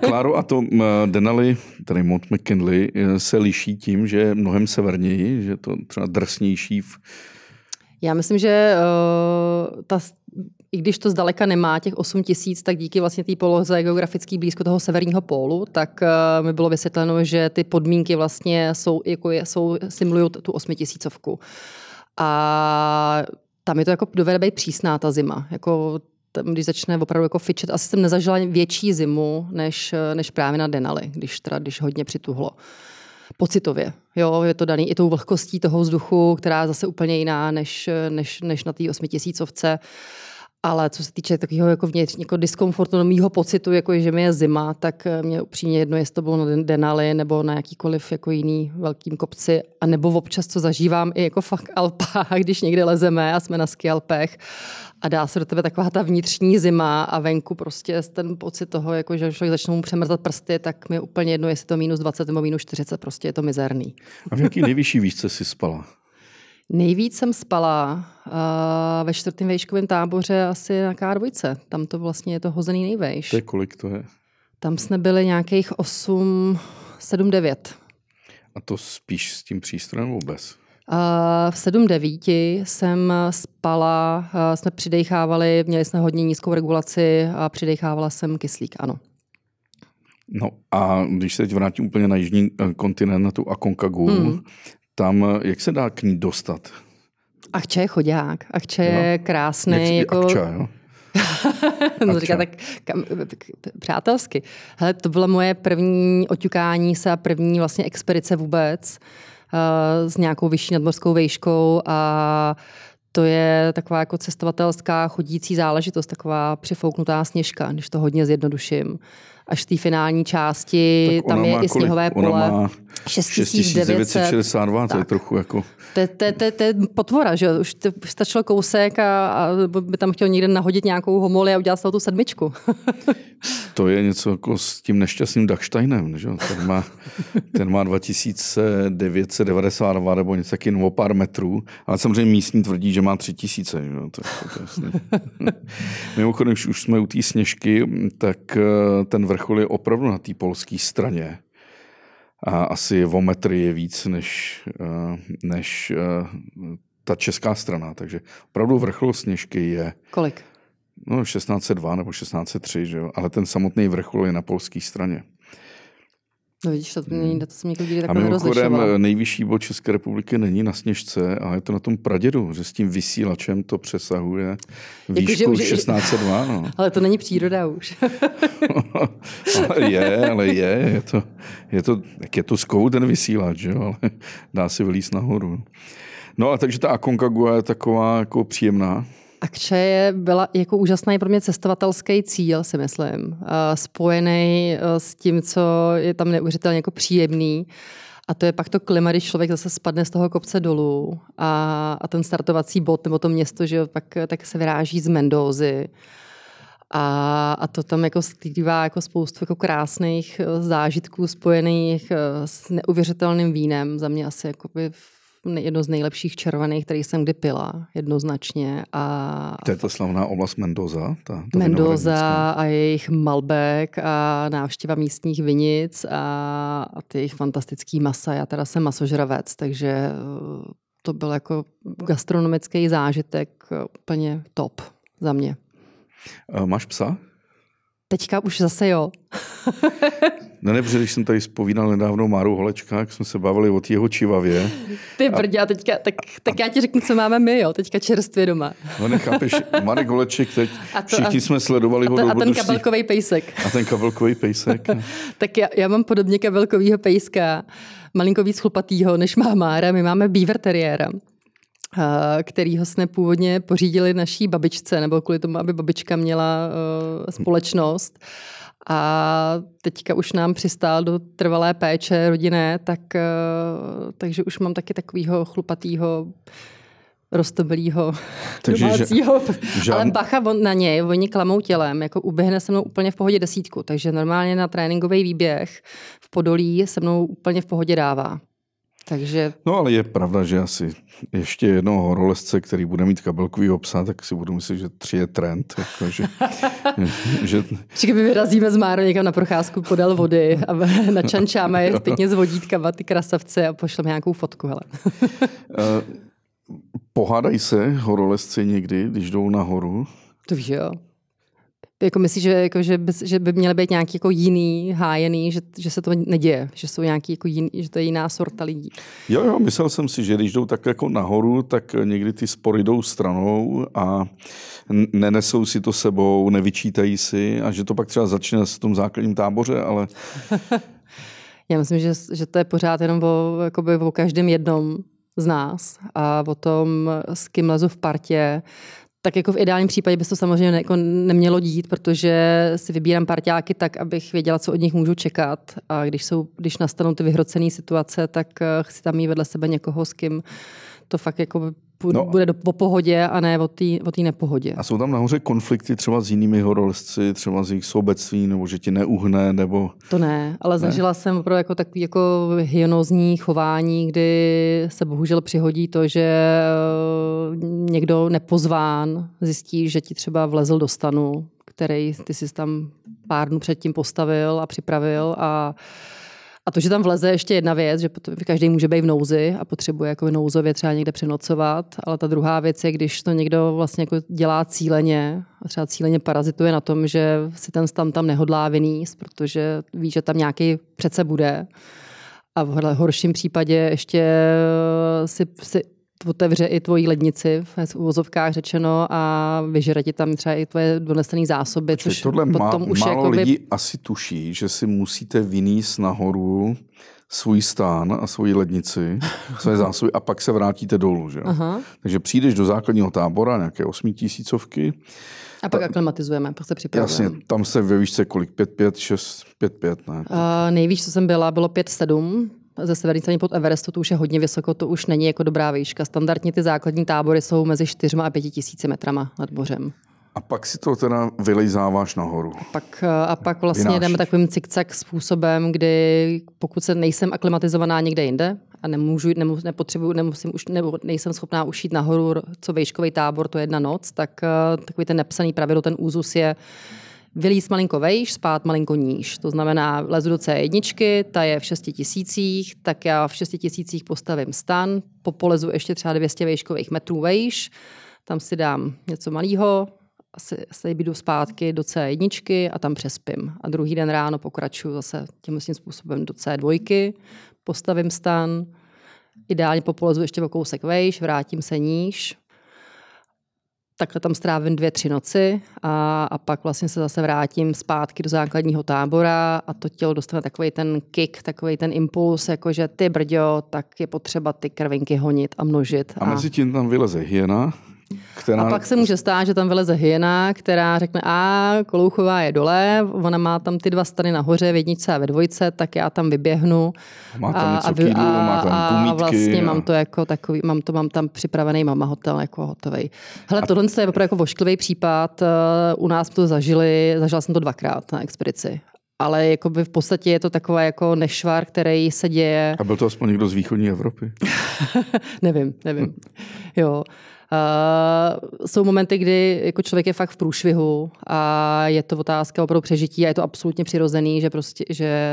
Kláro, a to Denali, tedy Mont McKinley, se liší tím, že je mnohem severněji, že to třeba drsnější v já myslím, že uh, ta, i když to zdaleka nemá těch 8 tisíc, tak díky vlastně té poloze geografický blízko toho severního pólu, tak uh, mi bylo vysvětleno, že ty podmínky vlastně jsou, jako je, jsou, simulují tu 8 tisícovku. A tam je to jako dovede být přísná ta zima. Jako tam, když začne opravdu jako fičet, asi jsem nezažila větší zimu, než, než právě na Denali, když, teda, když hodně přituhlo pocitově. Jo, je to daný i tou vlhkostí toho vzduchu, která je zase úplně jiná než, než, než na té osmitisícovce. Ale co se týče takového jako vnitřního jako diskomfortu, mýho pocitu, jako že mi je zima, tak mě upřímně jedno, jestli to bylo na Denali nebo na jakýkoliv jako jiný velkým kopci, a nebo občas, co zažívám i jako fakt Alpách, [LAUGHS] když někde lezeme a jsme na skialpech a dá se do tebe taková ta vnitřní zima a venku prostě ten pocit toho, jako že člověk začne mu přemrzat prsty, tak mi je úplně jedno, jestli to minus 20 nebo minus 40, prostě je to mizerný. A v jaký nejvyšší výšce jsi spala? Nejvíc jsem spala uh, ve čtvrtém vejškovém táboře asi na K2. Tam to vlastně je to hozený nejvejš. To je kolik to je? Tam jsme byli nějakých 8, 7, 9. A to spíš s tím přístrojem bez? V 7-9 jsem spala, jsme přidechávali, měli jsme hodně nízkou regulaci a přidechávala jsem kyslík, ano. No a když se teď vrátím úplně na jižní eh, kontinent, na tu Akonkagu, hmm. tam eh, jak se dá k ní dostat? Achče je chodák, Achče je krásný. Jak, jako... Akča, jo? [LAUGHS] no, říká tak kam, přátelsky. Hele, to byla moje první oťukání se a první vlastně expedice vůbec. Uh, s nějakou vyšší nadmorskou vejškou a to je taková jako cestovatelská chodící záležitost, taková přifouknutá sněžka, když to hodně zjednoduším. Až v té finální části, Tak tam ona je má i kolik? sněhové Ona pole. má 6962, to je trochu jako... To, je- to, je- to, je- to je potvora, že? Už stačilo kousek a, a by tam chtěl někde nahodit nějakou homoli a udělat z toho tu sedmičku. [LAUGHS] To je něco jako s tím nešťastným Dachsteinem, že? jo? Ten má, ten má 2992 nebo něco taky o pár metrů, ale samozřejmě místní tvrdí, že má 3000. Že? To, to, to je jasný. [LAUGHS] Mimochodem, když už jsme u té sněžky, tak eh, ten vrchol je opravdu na té polské straně. A asi o metry je víc než, eh, než eh, ta česká strana, takže opravdu vrchol sněžky je Kolik? No, 1602 nebo 1603, že jo? ale ten samotný vrchol je na polské straně. No vidíš, to, hmm. to jsem nikdy A takhle mimochodem nerozlišovala. nejvyšší bod České republiky není na Sněžce, ale je to na tom Pradědu, že s tím vysílačem to přesahuje výšku že už- 1602. No. [LAUGHS] Ale to není příroda už. [LAUGHS] ale je, ale je, je to, je to, jak je to zkou ten vysílač, že jo? ale dá se vylíst nahoru. No a takže ta Aconcagua je taková jako příjemná. Akče je, byla jako úžasný pro mě cestovatelský cíl, si myslím. A Spojený eh, s tím, co je tam neuvěřitelně jako příjemný. A to je pak to klima, když člověk zase spadne z toho kopce dolů a, a ten startovací bod nebo to město, že jo, pak eh, tak se vyráží z Mendózy. A, a to tam jako skrývá jako spoustu jako krásných eh, zážitků spojených eh, s neuvěřitelným vínem. Za mě asi jakoby jedno z nejlepších červených, který jsem kdy pila, jednoznačně. A To je ta slavná oblast Mendoza. Ta, ta Mendoza a jejich Malbec a návštěva místních vinic a, a ty jejich fantastický masa. Já teda jsem masožravec, takže eh, to byl jako gastronomický zážitek eh, úplně top za mě. A Máš psa? Teďka už zase jo. Ne, ne, protože když jsem tady spovídal nedávno Máru Holečka, jak jsme se bavili o jeho čivavě. Ty brdě, a teďka, tak, tak já ti řeknu, co máme my, jo, teďka čerstvě doma. No nechápeš, Marek Holeček teď, A to- všichni a- jsme sledovali A, ho ten, do a ten kabelkový pejsek. A ten kabelkový pejsek. [LAUGHS] Tak já, já mám podobně kabelkovýho pejska, malinko víc chlupatýho, než má Mára. My máme beaver teriéra, eh, kterýho jsme původně pořídili naší babičce, nebo kvůli tomu, aby babička měla eh, společnost. A teďka už nám přistál do trvalé péče rodinné, tak, eh, takže už mám taky takového chlupatýho [LAUGHS] že- domácího. žádn- Ale bacha on, na něj, oni klamou tělem, jako uběhne se mnou úplně v pohodě desítku, takže normálně na tréninkový výběh v Podolí se mnou úplně v pohodě dává. Takže No ale je pravda, že asi ještě jednoho horolezce, který bude mít kabelkový psa, tak si budu myslet, že tři je trend. Jako, že, [LAUGHS] že, Vždycky my vyrazíme z Máro někam na procházku podél vody a [LAUGHS] načančáme je pěkně s vodítkama, ty krasavce a pošleme nějakou fotku. Hele. [LAUGHS] eh, pohádají se horolezci někdy, když jdou nahoru? To víš, jo. Jako myslíš, že, jako, že, by, že by měly být nějaký jako jiný, hájený, že, že se to neděje, že jsou nějaký jako jiný, že to je jiná sorta lidí. Jo, jo, myslel jsem si, že když jdou tak jako nahoru, tak někdy ty spory jdou stranou a nenesou si to sebou, nevyčítají si a že to pak třeba začne v tom základním táboře, ale [LAUGHS] Já myslím, že, že to je pořád jenom o, jakoby o každém jednom z nás a o tom, s kým lezu v partě. Tak jako v ideálním případě by se to samozřejmě ne, jako nemělo dít, protože si vybírám parťáky tak, abych věděla, co od nich můžu čekat. A když, jsou, když nastanou ty vyhrocené situace, tak eh, chci tam mít vedle sebe někoho, s kým to fakt jako No. bude do, o pohodě a ne o té nepohodě. a jsou tam nahoře konflikty třeba s jinými horolezci, třeba s jejich sobectví, nebo že ti neuhne, nebo To ne, ale zažila jsem opravdu jako takový jako hyenózní chování, kdy se bohužel přihodí to, že eh, někdo nepozván zjistí, že ti třeba vlezl do stanu, který ty jsi tam pár dnů předtím postavil a připravil a a to, že tam vleze ještě jedna věc, že každý může být v nouzi a potřebuje jako nouzově třeba někde přenocovat, ale ta druhá věc je, když to někdo vlastně jako dělá cíleně a třeba cíleně parazituje na tom, že si ten stan tam nehodlá vyníst, protože ví, že tam nějaký přece bude. A v horším případě ještě si, si otevře i tvoji lednici, v uvozovkách řečeno, a vyžere ti tam třeba i tvoje donesené zásoby, Počkej, což tohle potom má, už málo jakoby... lidí asi tuší, že si musíte vyníst nahoru svůj stán a svoji lednici, své zásoby a pak se vrátíte dolů. Že? Aha. Takže přijdeš do základního tábora, nějaké osmitisícovky, A pak aklimatizujeme, pak se připravujeme. jasně, tam se ve výšce kolik? 5, 5, 6, 5, 5, ne? Uh, nejvíc, co jsem byla, bylo 5-7. Ze severní strany pod Everestu, to už je hodně vysoko, to už není jako dobrá výška. Standardně ty základní tábory jsou mezi 4 a 5 tisíci metrama nad mořem. A pak si to teda vylejzáváš nahoru. Pak, eh, a pak vlastně Vynášíš. jdeme takovým cikcak způsobem, kdy pokud se nejsem aklimatizovaná někde jinde a nemůžu, nemu, nemusím už, nebo nejsem schopná ušít nahoru, co vejškový tábor, to je jedna noc, tak eh, takový ten nepsaný pravidlo, ten úzus je vylíst malinko vejš, spát malinko níž. To znamená, lezu do C1, ta je v 6 tisících, tak já v 6 tisících postavím stan, popolezu ještě třeba 200 vejškových metrů vejš, tam si dám něco malého, asi se jdu zpátky do C1 a tam přespím. A druhý den ráno pokračuju zase tím způsobem do C2, postavím stan, ideálně popolezu ještě o kousek vejš, vrátím se níž, takhle tam strávím dvě, tři noci a, a pak vlastně se zase vrátím zpátky do základního tábora a to tělo dostane takový ten kick, takový ten impuls, jakože ty brďo, tak je potřeba ty krvinky honit a množit. A mezi tím tam vyleze hyena, která... A pak se může stát, že tam vyleze hyena, která řekne, a Kolouchová je dole, ona má tam ty dva stany nahoře, v jedničce a ve dvojce, tak já tam vyběhnu. Má tam a, něco a, k jídlu, a, má tam a vlastně a- mám to jako takový, mám to, mám tam připravený mama hotel jako hotový. Hele, tohle je opravdu jako vošklivý případ. eh, U nás jsme to zažili, zažila jsem to dvakrát na expedici. Ale jakoby v podstatě je to takový jako nešvar, který se děje A byl to aspoň někdo z východní Evropy? [LAUGHS] nevím, nevím. Jo. Uh, jsou momenty, kdy jako člověk je fakt v průšvihu a je to otázka opravdu přežití a je to absolutně přirozený, že prostě, že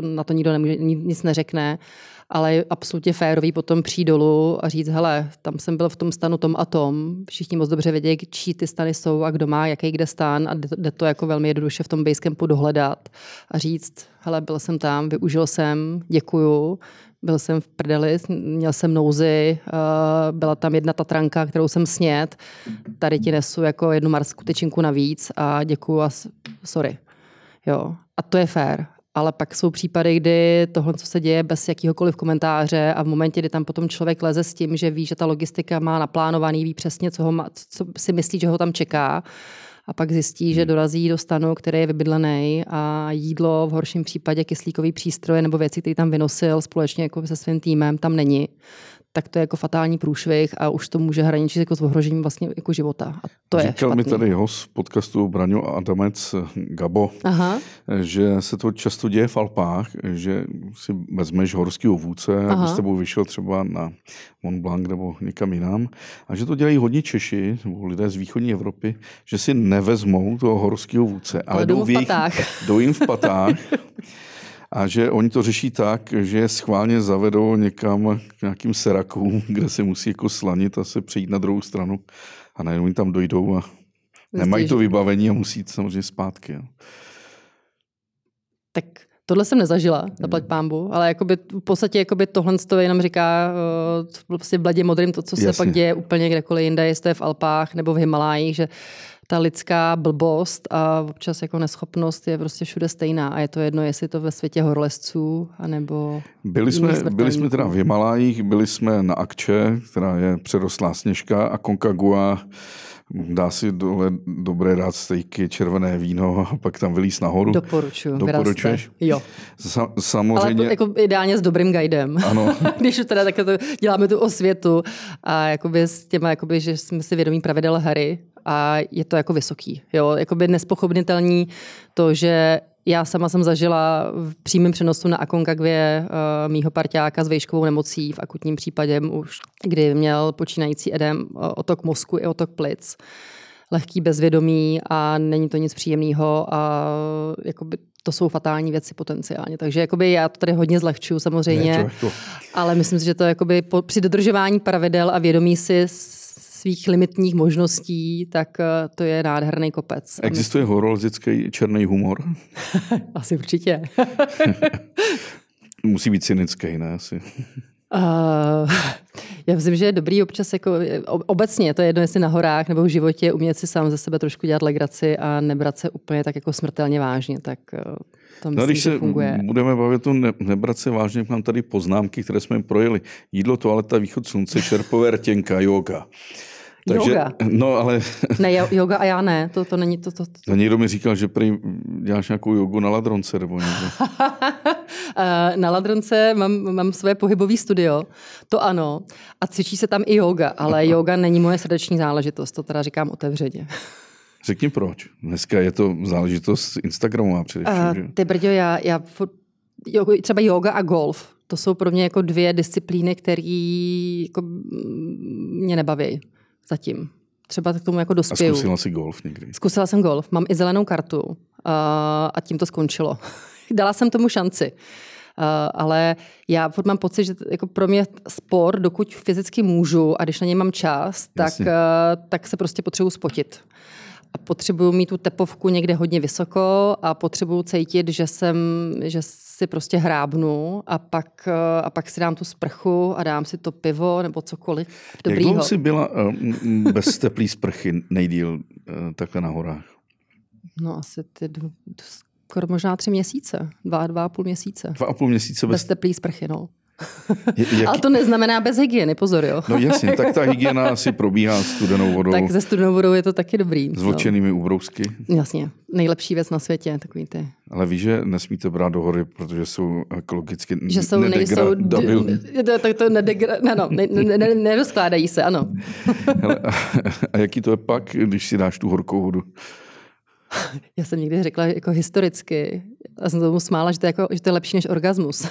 na to nikdo nemůže, ni- nic neřekne, ale je absolutně férový potom přijít dolů a říct, hele, tam jsem byl v tom stanu tom a tom, všichni moc dobře vědí, čí ty stany jsou a kdo má jaký kde stan a jde to jako velmi jednoduše v tom basecampu dohledat a říct, hele, byl jsem tam, využil jsem, děkuju, byl jsem v prdeli, měl jsem nouzi, eh, byla tam jedna tatranka, kterou jsem snět. Tady ti nesu jako jednu marskou tyčinku navíc a děkuju a sorry. Jo. A to je fér. Ale pak jsou případy, kdy tohle, co se děje bez jakýhokoliv komentáře a v momentě, kdy tam potom člověk leze s tím, že ví, že ta logistika má naplánovaný, ví přesně, co, ho má, co si myslí, že ho tam čeká, a pak zjistí, že dorazí do stanu, který je vybydlený a jídlo, v horším případě kyslíkový přístroje nebo věci, které tam vynosil společně jako se svým týmem, tam není tak to je jako fatální průšvih a už to může hraničit jako s ohrožením vlastně jako života. A to je Říkal mi špatný. tady host podcastu Braňo Adamec Gabo, Aha, že se to často děje v Alpách, že si vezmeš horského vůdce, Aha. aby s tebou vyšel třeba na Mont Blanc nebo někam jinam. A že to dělají hodně Češi nebo lidé z východní Evropy, že si nevezmou toho horského vůdce, ale, Ale jdou v jejich, jdou jim v patách. [LAUGHS] A že oni to řeší tak, že je schválně zavedou někam k nějakým serakům, [LAUGHS] kde se musí jako slanit a se přejít na druhou stranu. A najednou oni tam dojdou a nemají to vybavení a musí jít samozřejmě zpátky. Jo. tak tohle jsem nezažila, zaplať Hmm. pámbu, ale jakoby, v podstatě jakoby tohle to jenom říká uh, prostě v bladě modrým to, co se Jasně. pak děje úplně kdekoliv jinde, jestli to je v Alpách nebo v Himalájích, že ta lidská blbost a občas jako neschopnost je prostě všude stejná a je to jedno, jestli to ve světě horolezců, anebo Byli jsme, byli jsme teda v Himalájích, byli jsme na Akče, která je přerostlá sněžka a Concagua dá si dole dobré dát stejky, červené víno a pak tam vylíz nahoru. Doporučuju. Doporučuješ? vyrazte. Jo. Sa, Ale samozřejmě, to, jako ideálně s dobrým guidem. Ano. [LAUGHS] Když teda takhle to děláme tu osvětu a jakoby s těma, jakoby, že jsme si vědomí pravidel hry a je to jako vysoký. Jo? Jakoby nespochopnitelný to, že já sama jsem zažila v přímém přenosu na Aconcagvě uh, mýho parťáka s vejškovou nemocí v akutním případě už, kdy měl počínající edem uh, otok mozku i otok plic lehký bezvědomí a není to nic příjemného a jakoby to jsou fatální věci potenciálně. Takže jakoby já to tady hodně zlehčuju samozřejmě, Ne, to jako- ale myslím si, že to jakoby po, při dodržování pravidel a vědomí si s- svých limitních možností, tak eh, to je nádherný kopec. Existuje horolzický černý humor? [LAUGHS] Asi určitě. [LAUGHS] Musí být cynický, ne? Asi. Uh, já myslím, že je dobrý občas jako obecně, to je jedno, jestli na horách nebo v životě, umět si sám ze sebe trošku dělat legraci a nebrat se úplně tak jako smrtelně vážně, tak to myslím, no, když se funguje. budeme bavit o ne, nebrat se vážně, mám tady poznámky, které jsme projeli. Jídlo, toaleta, východ slunce, šerpové rtěnka, yoga. Takže, yoga. No, ale... Ne, yoga a já ne, to, to není to, to, to. No, někdo mi říkal, že prý děláš nějakou jogu na Ladronce nebo někde. [LAUGHS] na Ladronce mám, mám své pohybové studio, to ano, a cvičí se tam i yoga, ale [LAUGHS] yoga není moje srdeční záležitost, to teda říkám otevřeně. Řekni proč. Dneska je to záležitost Instagramu a především. Uh, že? Ty brďo, já, já třeba yoga a golf, to jsou pro mě jako dvě disciplíny, které jako mě nebaví zatím. Třeba k tomu jako dospěju. A zkusila jsi golf někdy? Zkusila jsem golf. Mám i zelenou kartu a, a tím to skončilo. [LAUGHS] Dala jsem tomu šanci. Uh, ale já furt mám pocit, že jako pro mě sport, dokud fyzicky můžu a když na něj mám čas, tak, uh, tak se prostě potřebuji spotit a potřebuju mít tu tepovku někde hodně vysoko a potřebuju cítit, že jsem, že si prostě hrábnu a pak, eh, a pak si dám tu sprchu a dám si to pivo nebo cokoliv dobrýho. Jak dlouho jsi byla uh, bez teplý sprchy nejdíl uh, takhle na horách? No asi ty skoro možná tři měsíce, dva, dva a půl měsíce. Dva a půl měsíce bez, bez teplý sprchy, no. Jak... Ale to neznamená bez hygieny, pozor, jo. No jasně, tak ta [LAUGHS] hygiena asi probíhá studenou vodou. Tak ze studenou vodou je to taky dobrý. S vlčenými no. ubrousky. Jasně, nejlepší věc na světě, takový ty. Ale víš, že nesmíte brát do hory, protože jsou ekologicky Že jsou, nejsou, tak to nedegra, no, no, ne, ne, ne, nerozkládají se, ano. [LAUGHS] Hele, a, a jaký to je pak, když si dáš tu horkou vodu? [LAUGHS] Já jsem někdy řekla jako historicky, a jsem tomu smála, že to je, jako, že to je lepší než orgasmus.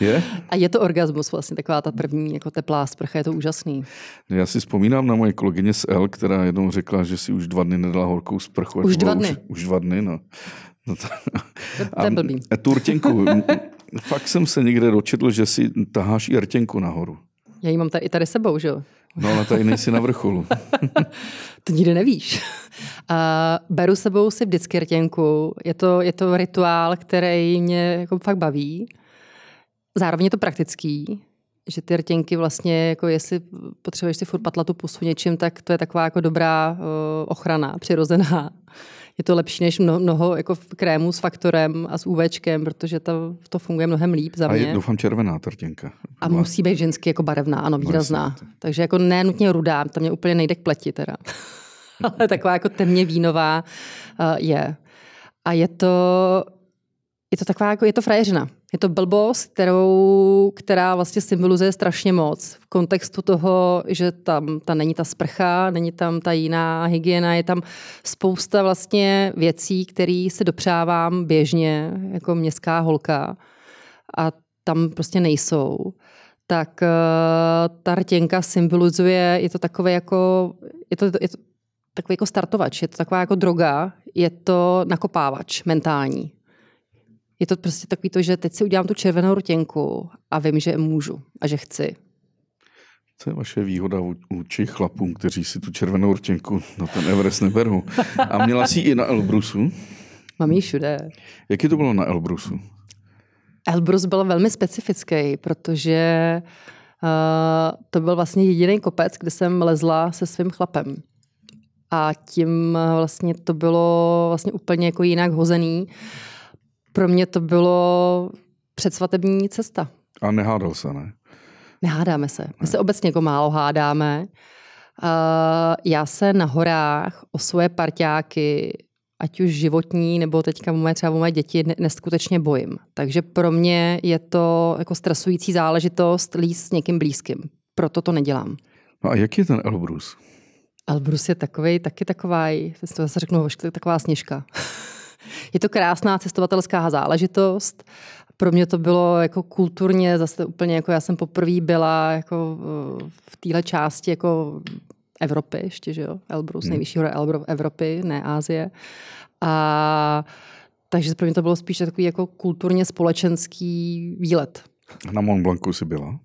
Je? A je to orgasmus vlastně, taková ta první jako teplá sprcha, je to úžasný. Já si vzpomínám na moje kolegyně z L, která jednou řekla, že si už dva dny nedala horkou sprchu. Už dva dny? Už, už dva dny, no. no to, to, to je blbý. A tu rtěnku, fakt jsem se někde dočetl, že si taháš i rtěnku nahoru. Já ji mám tady, i tady sebou, že jo? No ale tady nejsi na vrcholu. [LAUGHS] to nikdy nevíš. Uh, beru sebou si vždycky rtěnku. Je to, je to rituál, který mě jako fakt baví. Zároveň je to praktický, že ty rtěnky vlastně, jako jestli potřebuješ si furt patlat tu pusu něčím, tak to je taková jako dobrá uh, ochrana, přirozená. Je to lepší než mnoho, mnoho jako krémů s faktorem a s UVčkem, protože to, to funguje mnohem líp za mě. A je doufám červená ta rtěnka. A musí být ženský jako barevná, ano, výrazná. No, Takže jako ne nutně rudá, to mě úplně nejde k pleti teda. [LAUGHS] Ale taková jako temně vínová uh, je. A je to, je to taková, jako je to frajeřina. Je to blbost, kterou, která vlastně symbolizuje strašně moc v kontextu toho, že tam ta není ta sprcha, není tam ta jiná hygiena, je tam spousta vlastně věcí, které se dopřávám běžně jako městská holka a tam prostě nejsou. Tak uh, ta rtěnka symbolizuje, je to takové jako, je to, je to takový jako startovač, je to taková jako droga, je to nakopávač mentální je to prostě takový to, že teď si udělám tu červenou rutěnku a vím, že můžu a že chci. To je vaše výhoda vůči chlapům, kteří si tu červenou rtěnku na ten Everest neberou. A měla jsi i na Elbrusu? Mám ji všude. Jaký to bylo na Elbrusu? Elbrus byl velmi specifický, protože uh, to byl vlastně jediný kopec, kde jsem lezla se svým chlapem. A tím vlastně to bylo vlastně úplně jako jinak hozený. Pro mě to bylo předsvatební cesta. A nehádal se, ne? Nehádáme se. My se obecně jako málo hádáme. Uh, já se na horách o svoje parťáky, ať už životní, nebo teďka moje, třeba moje děti, neskutečně bojím. Takže pro mě je to jako stresující záležitost líst s někým blízkým. Proto to nedělám. No a jaký je ten Elbrus? Elbrus je takový, taky taková, to zase řeknu, taková sněžka. [LAUGHS] Je to krásná cestovatelská záležitost. Pro mě to bylo jako kulturně zase úplně jako já jsem poprvé byla jako v téhle části jako Evropy ještě, že jo? Elbrus, hmm. nejvyšší hora Evropy, ne Ázie. A takže pro mě to bylo spíš takový jako kulturně společenský výlet. Na Mont Blancu jsi byla?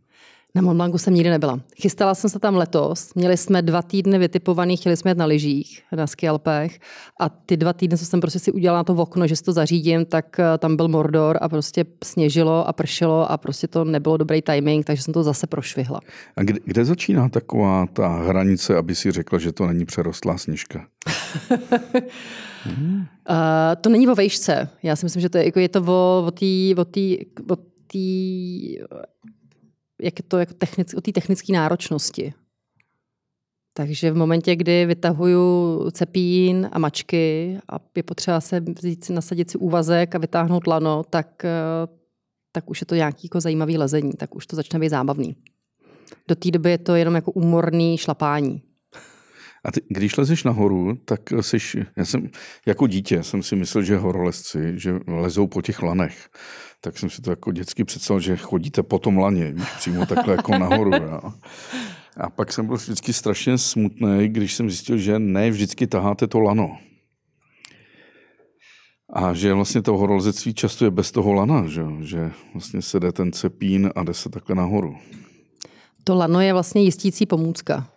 Na Mont Blancu jsem nikdy nebyla. Chystala jsem se tam letos. Měli jsme dva týdny vytipovaný, chtěli jsme jet na lyžích, na skialpech. A ty dva týdny, co jsem prostě si udělala na to v okno, že si to zařídím, tak eh, tam byl Mordor a prostě sněžilo a pršelo a prostě to nebylo dobrý timing, takže jsem to zase prošvihla. A kde, kde začíná taková ta hranice, aby si řekla, že to není přerostlá sněžka? hmm. [LAUGHS] uh, to není o vejšce. Já si myslím, že to je, jako je to o, o té o tý, o tý, jak je to jako technic, o té technické náročnosti. Takže v momentě, kdy vytahuju cepín a mačky a je potřeba se vzít, nasadit si úvazek a vytáhnout lano, tak, eh, tak už je to nějaký jako zajímavý lezení, tak už to začne být zábavný. Do té doby je to jenom jako úmorný šlapání. A ty, když lezeš nahoru, tak jsi, já jsem, jako dítě jsem si myslel, že horolezci, že lezou po těch lanech. Tak jsem si to jako dětsky představil, že chodíte po tom laně, víš, přímo takhle jako nahoru. Jo. A pak jsem byl vždycky strašně smutný, když jsem zjistil, že ne vždycky taháte to lano. A že vlastně to horolezectví často je bez toho lana, že, že vlastně se jde ten cepín a jde se takhle nahoru. To lano je vlastně jistící pomůcka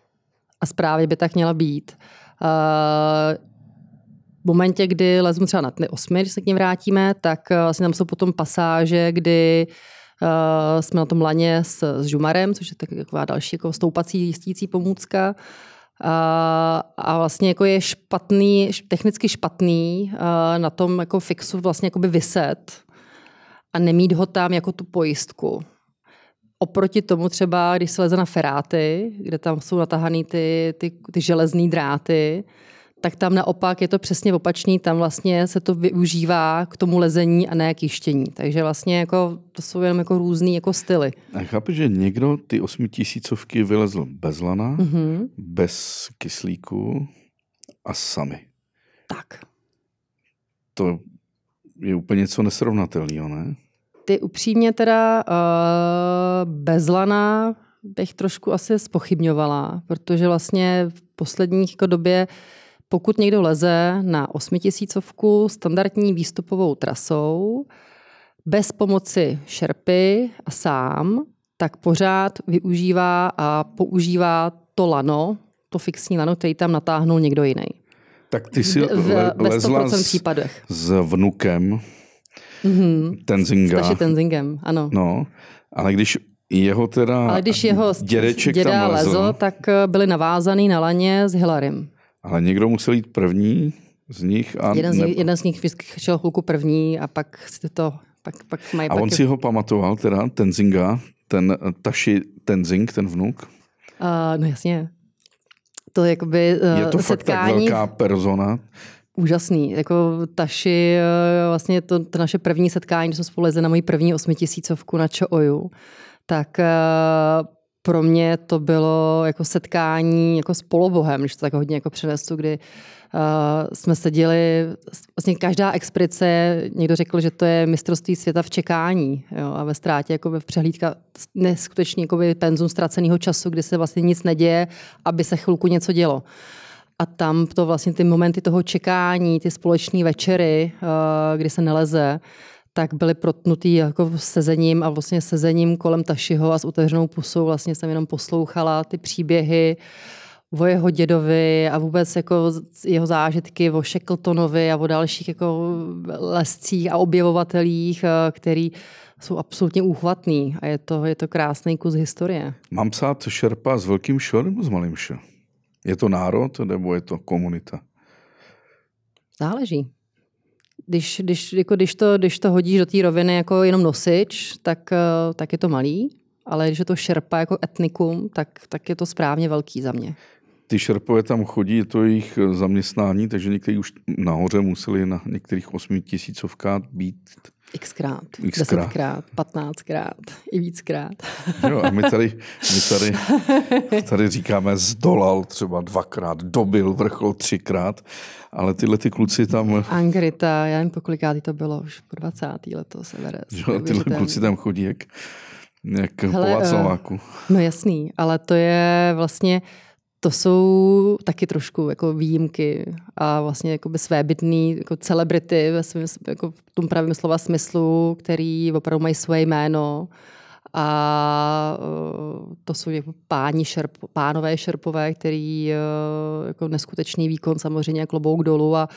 a zprávě by tak měla být. Uh, v momentě, kdy lezu třeba na ty osmi, když se k ním vrátíme, tak vlastně tam jsou potom pasáže, kdy uh, jsme na tom laně s, s žumarem, což je taková další jako stoupací jistící pomůcka. A, a vlastně jako je špatný, technicky špatný na tom jako fixu vlastně jako by vyset a nemít ho tam jako tu pojistku. Oproti tomu třeba, když se leze na feráty, kde tam jsou natahané ty, ty, ty železné dráty, tak tam naopak je to přesně opačný, tam vlastně se to využívá k tomu lezení a ne k jištění. Takže vlastně jako, to jsou jenom jako různý jako styly. A chápu, že někdo ty osmitisícovky vylezl bez lana, mm-hmm. bez kyslíku a sami. Tak. To je úplně něco nesrovnatelného, ne? Ty upřímně teda uh, bez lana bych trošku asi spochybňovala, protože vlastně v posledních jako době, pokud někdo leze na osmitisícovku standardní výstupovou trasou, bez pomoci šerpy a sám, tak pořád využívá a používá to lano, to fixní lano, který tam natáhnul někdo jiný. Tak ty si le, lezla s, s vnukem Mm-hmm. Tenzinga. S Tenzingem, ano. No, ale když jeho teda Ale když jeho dědeček děda tam lezl, lezl, tak eh, byli navázaný na laně s Hilarym. Ale někdo musel jít první z nich. A jeden, z nich, ne... jeden z nich vyšel chvilku první a pak si to pak, pak mají A on si ho pamatoval, teda Tenzinga, ten Taši Tenzing, ten vnuk? Uh, no jasně. To je jakoby uh, Je to setkání... fakt tak velká persona úžasný. Jako Taši, eh, vlastně to, to naše první setkání, když jsme spolu na moji první osmitisícovku na Čooju, tak eh, pro mě to bylo jako setkání jako s polobohem, když to tak hodně jako přenesu, kdy uh, jsme seděli, vlastně každá expedice, někdo řekl, že to je mistrovství světa v čekání jo, a ve ztrátě jako v přehlídka neskutečně jako penzum ztraceného času, kdy se vlastně nic neděje, aby se chvilku něco dělo. A tam to vlastně ty momenty toho čekání, ty společné večery, eh, kdy se neleze, tak byly protnutý jako sezením a vlastně sezením kolem Tašiho a s otevřenou pusou vlastně jsem jenom poslouchala ty příběhy o jeho dědovi a vůbec jako jeho zážitky o Shackletonovi a o dalších jako lescích a objevovatelích, eh, který jsou absolutně úchvatný a je to, je to krásný kus historie. Mám psát šerpa s velkým š nebo s malým š? Je to národ nebo je to komunita? Záleží. Když, když, jako když, to, když to hodíš do té roviny jako jenom nosič, tak, eh, tak je to malý, ale když je to šerpa jako etnikum, tak, tak je to správně velký za mě. Ty šerpové tam chodí, je to jejich zaměstnání, takže někteří už nahoře museli na některých osmi tisícovkách být Xkrát, Xkrát, desetkrát, patnáctkrát i víckrát. Jo, a my tady, [LAUGHS] my tady, tady říkáme zdolal třeba dvakrát, dobil vrchol třikrát, ale tyhle ty kluci tam... Angrita, já nevím, po kolikátý to bylo, už po 20. letos Everest. Jo, tyhle kluci tam chodí jak, jak Hele, po Václaváku. No jasný, ale to je vlastně to jsou taky trošku jako výjimky a vlastně jako svébytný jako celebrity ve svým, jako v tom pravém slova smyslu, který opravdu mají svoje jméno A uh, to jsou jako páni šerp, pánové šerpové, který uh, jako neskutečný výkon samozřejmě klobouk dolů a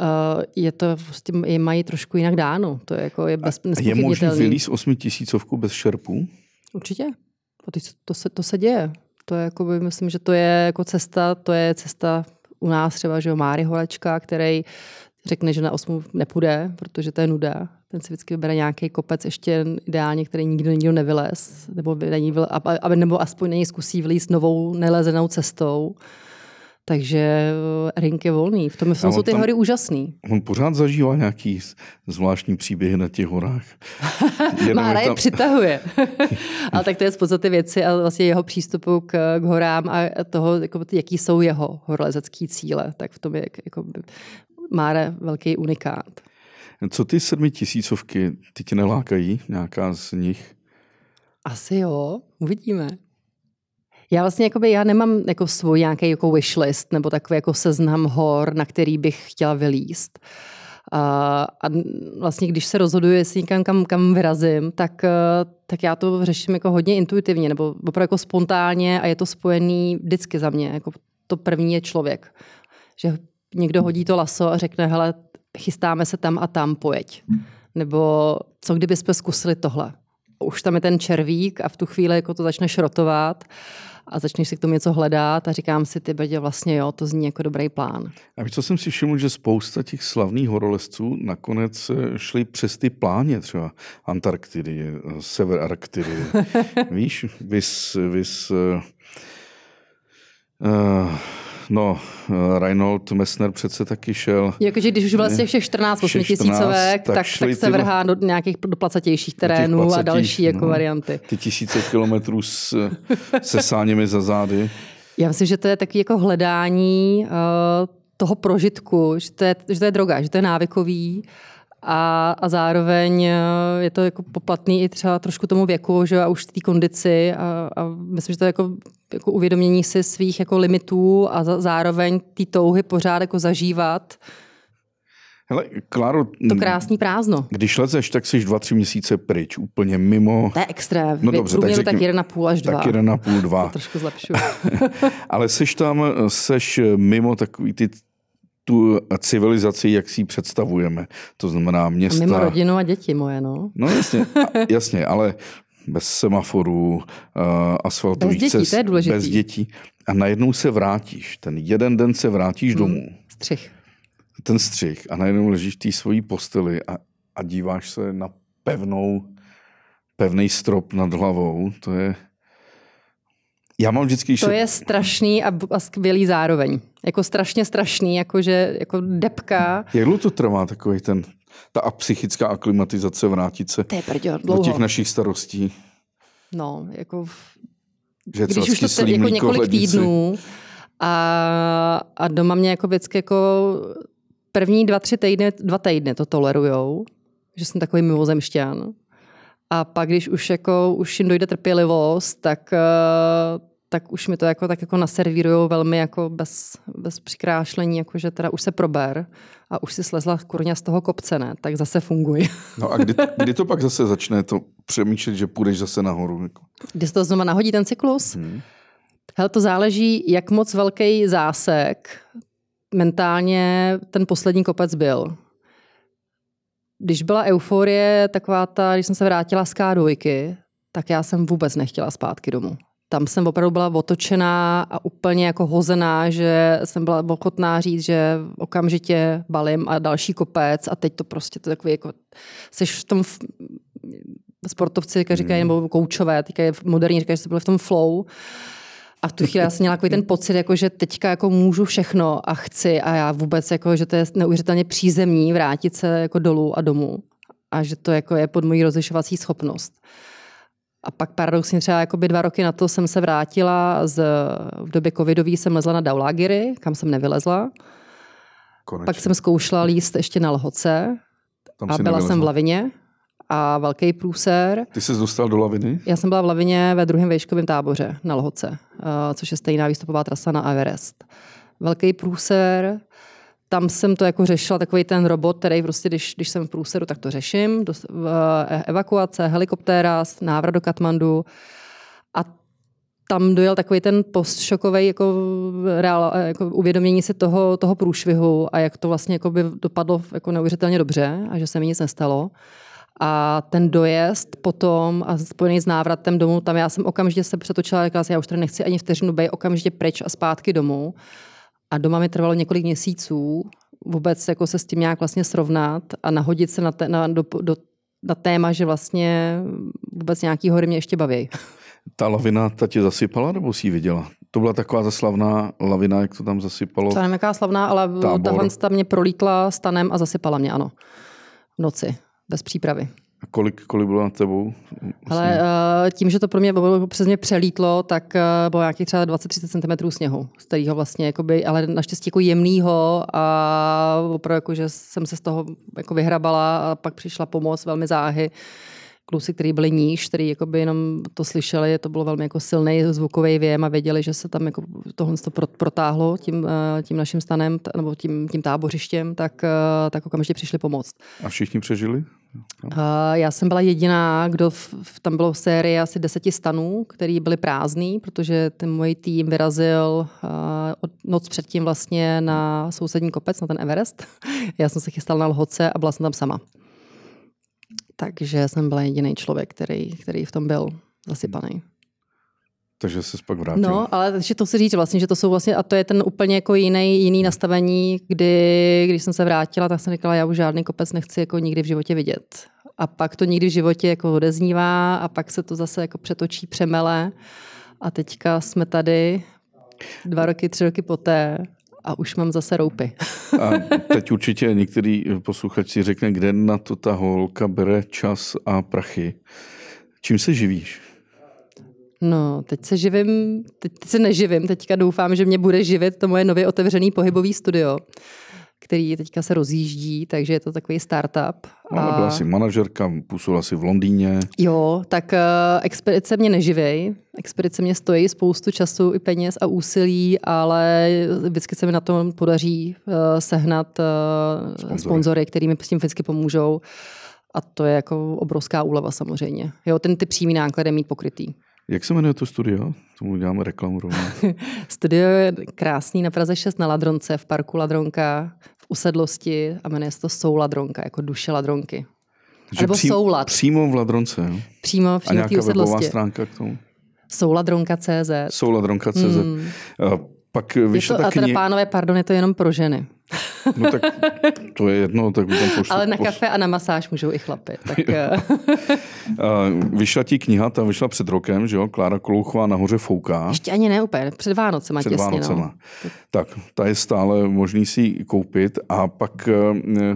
Uh, je to, prostě je mají trošku jinak dáno. To je jako je bez, Je možné vylít osmitisícovku bez šerpů? Určitě. To, to, se, to se děje. To je jako, myslím, že to je jako cesta, to je cesta u nás třeba, že jo, Máry Holečka, který řekne, že na osmu nepůjde, protože to je nuda. Ten si vždycky vybere nějaký kopec, ještě ideálně, který nikdo nikdo nevylez, nebo, není, aby, nebo aspoň není zkusí vylíst novou nelezenou cestou. Takže eh, Rink je volný. V tom, tom jsou ty tam, hory úžasný. On pořád zažívá nějaký zvláštní příběhy na těch horách. [LAUGHS] Mára je tam... přitahuje. [LAUGHS] Ale tak to je z podstaty věci a vlastně jeho přístupu k, k horám a toho, jako, jaký jsou jeho horolezecké cíle. Tak v tom je jako, Mára velký unikát. Co ty sedmi tisícovky, ty tě nelákají? Nějaká z nich? Asi jo, uvidíme. Já vlastně jakoby, já nemám jako svůj nějaký jako wishlist nebo takový jako seznam hor, na který bych chtěla vylíst. A, a vlastně, když se rozhoduji, jestli někam kam, kam vyrazím, tak, tak já to řeším jako hodně intuitivně nebo opravdu jako spontánně a je to spojený vždycky za mě. Jako to první je člověk. Že někdo hodí to laso a řekne, hele, chystáme se tam a tam, pojeď. Nebo co kdybychom zkusili tohle. Už tam je ten červík a v tu chvíli jako to začne šrotovat a začneš si k tomu něco hledat a říkám si, ty bedě, vlastně jo, to zní jako dobrý plán. A víš, co jsem si všiml, že spousta těch slavných horolezců nakonec eh, šli přes ty pláně, třeba Antarktidy, eh, sever Arktidy. [LAUGHS] víš, vys, vys uh, uh, No, eh, Reinhold Messner přece taky šel. Jakože když už vlastně všech 14 8 tisícovek, tak, tak, tak se vrhá do nějakých placatějších terénů placatých, a další jako no, varianty. Ty tisíce kilometrů s, se sáněmi za zády. Já myslím, že to je takový jako hledání uh, toho prožitku, že to, je, že to je droga, že to je návykový a, a zároveň eh, je to jako poplatný i třeba trošku tomu věku, že a už té kondici a, a myslím, že to je jako, jako uvědomění si svých jako limitů a za, zároveň ty touhy pořád jako zažívat. Hele, Kláro, to krásný prázdno. Když lezeš, tak jsi dva, tři měsíce pryč, úplně mimo. To je extrém. No dobře, tak, řekni, tak jeden na půl až dva. Tak jeden na půl, [LAUGHS] dva. To trošku zlepšuju. [LAUGHS] Ale seš tam, seš mimo takový ty tu civilizaci, jak si ji představujeme. To znamená města... A mimo rodinu a děti moje, no. No jasně, jasně, ale bez semaforů, uh, asfaltových bez dětí, cest, to je důležitý. bez dětí. A najednou se vrátíš. Ten jeden den se vrátíš hmm. domů. Střih. Ten střih. A najednou ležíš v té svojí posteli a, a díváš se na pevnou, pevný strop nad hlavou. To je já mám vždycky... To je strašný a, a skvělý zároveň. Jako strašně strašný, jakože jako depka. Jak dlouho to trvá takový ten, ta psychická aklimatizace vrátit se to je prďo, do těch našich starostí? No, jako... Že když už to te, jako několik týdnů a, a doma mě jako vždycky jako první dva, tři týdny, dva týdny to tolerujou, že jsem takový mimozemšťan. A pak, když už, jako, už jim dojde trpělivost, tak, eh, tak už mi to jako, tak jako naservírují velmi jako bez, bez přikrášlení, jako že teda už se prober a už si slezla kurňa z toho kopce, ne? tak zase funguj. No a kdy, kdy to pak zase začne to přemýšlet, že půjdeš zase nahoru? Jako? Kdy se to znova nahodí ten cyklus? Hmm. Hele, to záleží, jak moc velký zásek mentálně ten poslední kopec byl když byla euforie, taková ta, když jsem se vrátila z K2, tak já jsem vůbec nechtěla zpátky domů. Tam jsem opravdu byla otočená a úplně jako hozená, že jsem byla ochotná říct, že okamžitě balím a další kopec a teď to prostě to takový jako, jsi v tom v, sportovci říkají, hmm. nebo koučové, teďka moderní říkají, že jsi byl v tom flow a v tu chvíli já jsem měla takový ten pocit, jako, že teďka jako můžu všechno a chci a já vůbec, jako, že to je neuvěřitelně přízemní vrátit se jako dolů a domů. A že to jako je pod mojí rozlišovací schopnost. A pak paradoxně třeba by dva roky na to jsem se vrátila, z, v době covidový jsem lezla na Daulagiry, kam jsem nevylezla. Konečně. Pak jsem zkoušela líst ještě na Lhoce Tam a byla nevylezla. jsem v Lavině a velký průser. Ty jsi dostal do laviny? Já jsem byla v lavině ve druhém vejškovém táboře na Lhoce, uh, což je stejná výstupová trasa na Everest. Velký průser, tam jsem to jako řešila, takový ten robot, který prostě, když, když jsem v průseru, tak to řeším. Do, evakuace, helikoptéra, návrat do Katmandu. A tam dojel takový ten postšokový jako, reál, jako uvědomění si toho, toho průšvihu a jak to vlastně jako by dopadlo jako neuvěřitelně dobře a že se mi nic nestalo. A ten dojezd potom a spojený s návratem domů, tam já jsem okamžitě se přetočila a řekla si, já už tady nechci ani vteřinu být okamžitě pryč a zpátky domů. A doma mi trvalo několik měsíců vůbec jako se s tím nějak vlastně srovnat a nahodit se na, te, na, do, do, na téma, že vlastně vůbec nějaký hory mě ještě baví. [LAUGHS] Ta lavina ta tě zasypala nebo jsi ji viděla? To byla taková zaslavná lavina, jak to tam zasypalo? To nevím, jaká slavná, ale tahle ta mě prolítla stanem a zasypala mě, ano. V noci, bez přípravy. A kolik, kolik bylo na tebou? Ale uh, tím, že to pro mě bylo přes mě přelítlo, tak uh, bylo nějakých třeba 20-30 cm sněhu, z kterého vlastně, jakoby, ale naštěstí jako jemnýho a opravdu jako, že jsem se z toho jako vyhrabala a pak přišla pomoc velmi záhy kluci, kteří byli níž, kteří jakoby jenom to slyšeli, to bylo velmi jako silný zvukový věm a věděli, že se tam jako tohle to protáhlo tím, eh, tím naším stanem nebo tím, tím tábořištěm, tak, eh, tak okamžitě přišli pomoct. A všichni přežili? No. Já jsem byla jediná, kdo v, tam bylo v sérii asi deseti stanů, který byly prázdný, protože ten můj tým vyrazil uh, noc předtím vlastně na sousední kopec, na ten Everest. [LAUGHS] Já jsem se chystala na lhoce a byla jsem tam sama. Takže jsem byla jediný člověk, který, který v tom byl zasypaný. Takže se pak vrátil. No, ale takže to si říct vlastně, že to jsou vlastně, a to je ten úplně jako jiný, jiný nastavení, kdy, když jsem se vrátila, tak jsem říkala, já už žádný kopec nechci jako nikdy v životě vidět. A pak to nikdy v životě jako odeznívá a pak se to zase jako přetočí, přemele. A teďka jsme tady dva roky, tři roky poté a už mám zase roupy. A teď určitě některý posluchač si řekne, kde na to ta holka bere čas a prachy. Čím se živíš? No, teď se živím, teď se neživím, teďka doufám, že mě bude živit to moje nově otevřený pohybový studio který teďka se rozjíždí, takže je to takový startup. No, ale byla jsi manažerka, působila si v Londýně. Jo, tak uh, expedice mě neživej. Expedice mě stojí spoustu času i peněz a úsilí, ale vždycky se mi na tom podaří uh, sehnat uh, sponzory, který mi s tím vždycky pomůžou. A to je jako obrovská úleva samozřejmě. Jo, ten ty přímý náklady mít pokrytý. Jak se jmenuje to studio? Tomu děláme reklamu rovnou. [LAUGHS] studio je krásný na Praze 6 na Ladronce, v parku Ladronka, v usedlosti a jmenuje se to Sou Ladronka, jako duše Ladronky. Takže Nebo pří, soulad. Přímo v Ladronce, jo? Přímo, přímo v té usedlosti. A stránka k tomu? Souladronka.cz Souladronka.cz. Hmm. Pak vyšla je to, taky... A teda pánové, pardon, je to jenom pro ženy. No tak to je jedno, tak tam pošlu. Ale na kafe a na masáž můžou i chlapy. Tak... Eh. [LAUGHS] vyšla ti kniha, ta vyšla před rokem, že jo? Klára Kolouchová nahoře fouká. Ještě ani ne úplně, před Vánocema před těsně. No. Vánocema. No. Tak, ta je stále možný si ji koupit a pak eh,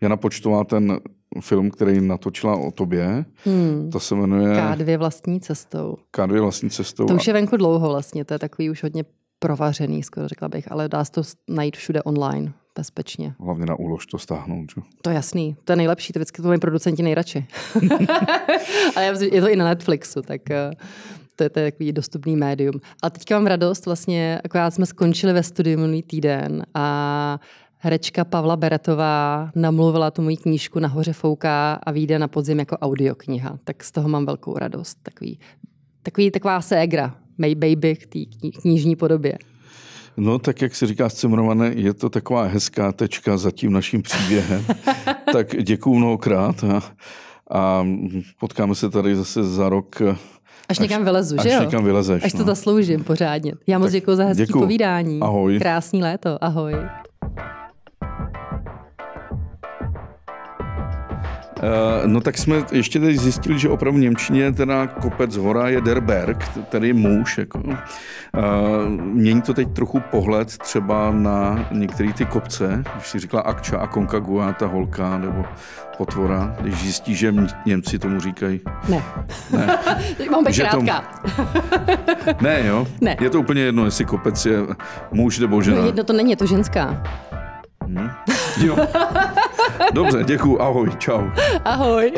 Jana Počtová ten film, který natočila o tobě. Hmm. To se jmenuje... K2 vlastní cestou. K2 vlastní cestou. To už je venku dlouho vlastně, to je takový už hodně provařený, skoro řekla bych, ale dá se to najít všude online bezpečně. Hlavně na úlož to stáhnout, že? To je jasný, to je nejlepší, to vždycky to mají producenti nejradši. [LAUGHS] ale je to i na Netflixu, tak eh, to je, to je takový dostupný médium. A teďka mám radost, vlastně, akorát jsme skončili ve studiu minulý týden a herečka Pavla Beretová namluvila tu moji knížku Nahoře fouká a vyjde na podzim jako audiokniha. Tak z toho mám velkou radost. Takový, takový, taková ségra, May Baby v té knižní podobě. No, tak jak si říká Cimrované, je to taková hezká tečka za tím naším příběhem. [LAUGHS] tak děkuju mnohokrát a, a potkáme se tady zase za rok. Až někam vylezu, že jo? Až někam vylezeš. Až to no. zasloužím pořádně. Já moc děkuji za hezký děkuju. povídání. Ahoj. Krásný léto. Ahoj. No tak jsme ještě teď zjistili, že opravdu v Němčině teda kopec hora je Der Berg, tedy muž. Jako. Uh, mění to teď trochu pohled třeba na některé ty kopce, když si říkala Akča a Konkagua, ta holka nebo potvora, když zjistí, že Němci tomu říkají. Ne. Ne. [LAUGHS] Mám být. Tom... ne, jo? Ne. Je to úplně jedno, jestli kopec je muž nebo žena. No jedno to není, je to ženská. Hmm. Jo. Dobře, děkuji. Ahoj, čau. Ahoj.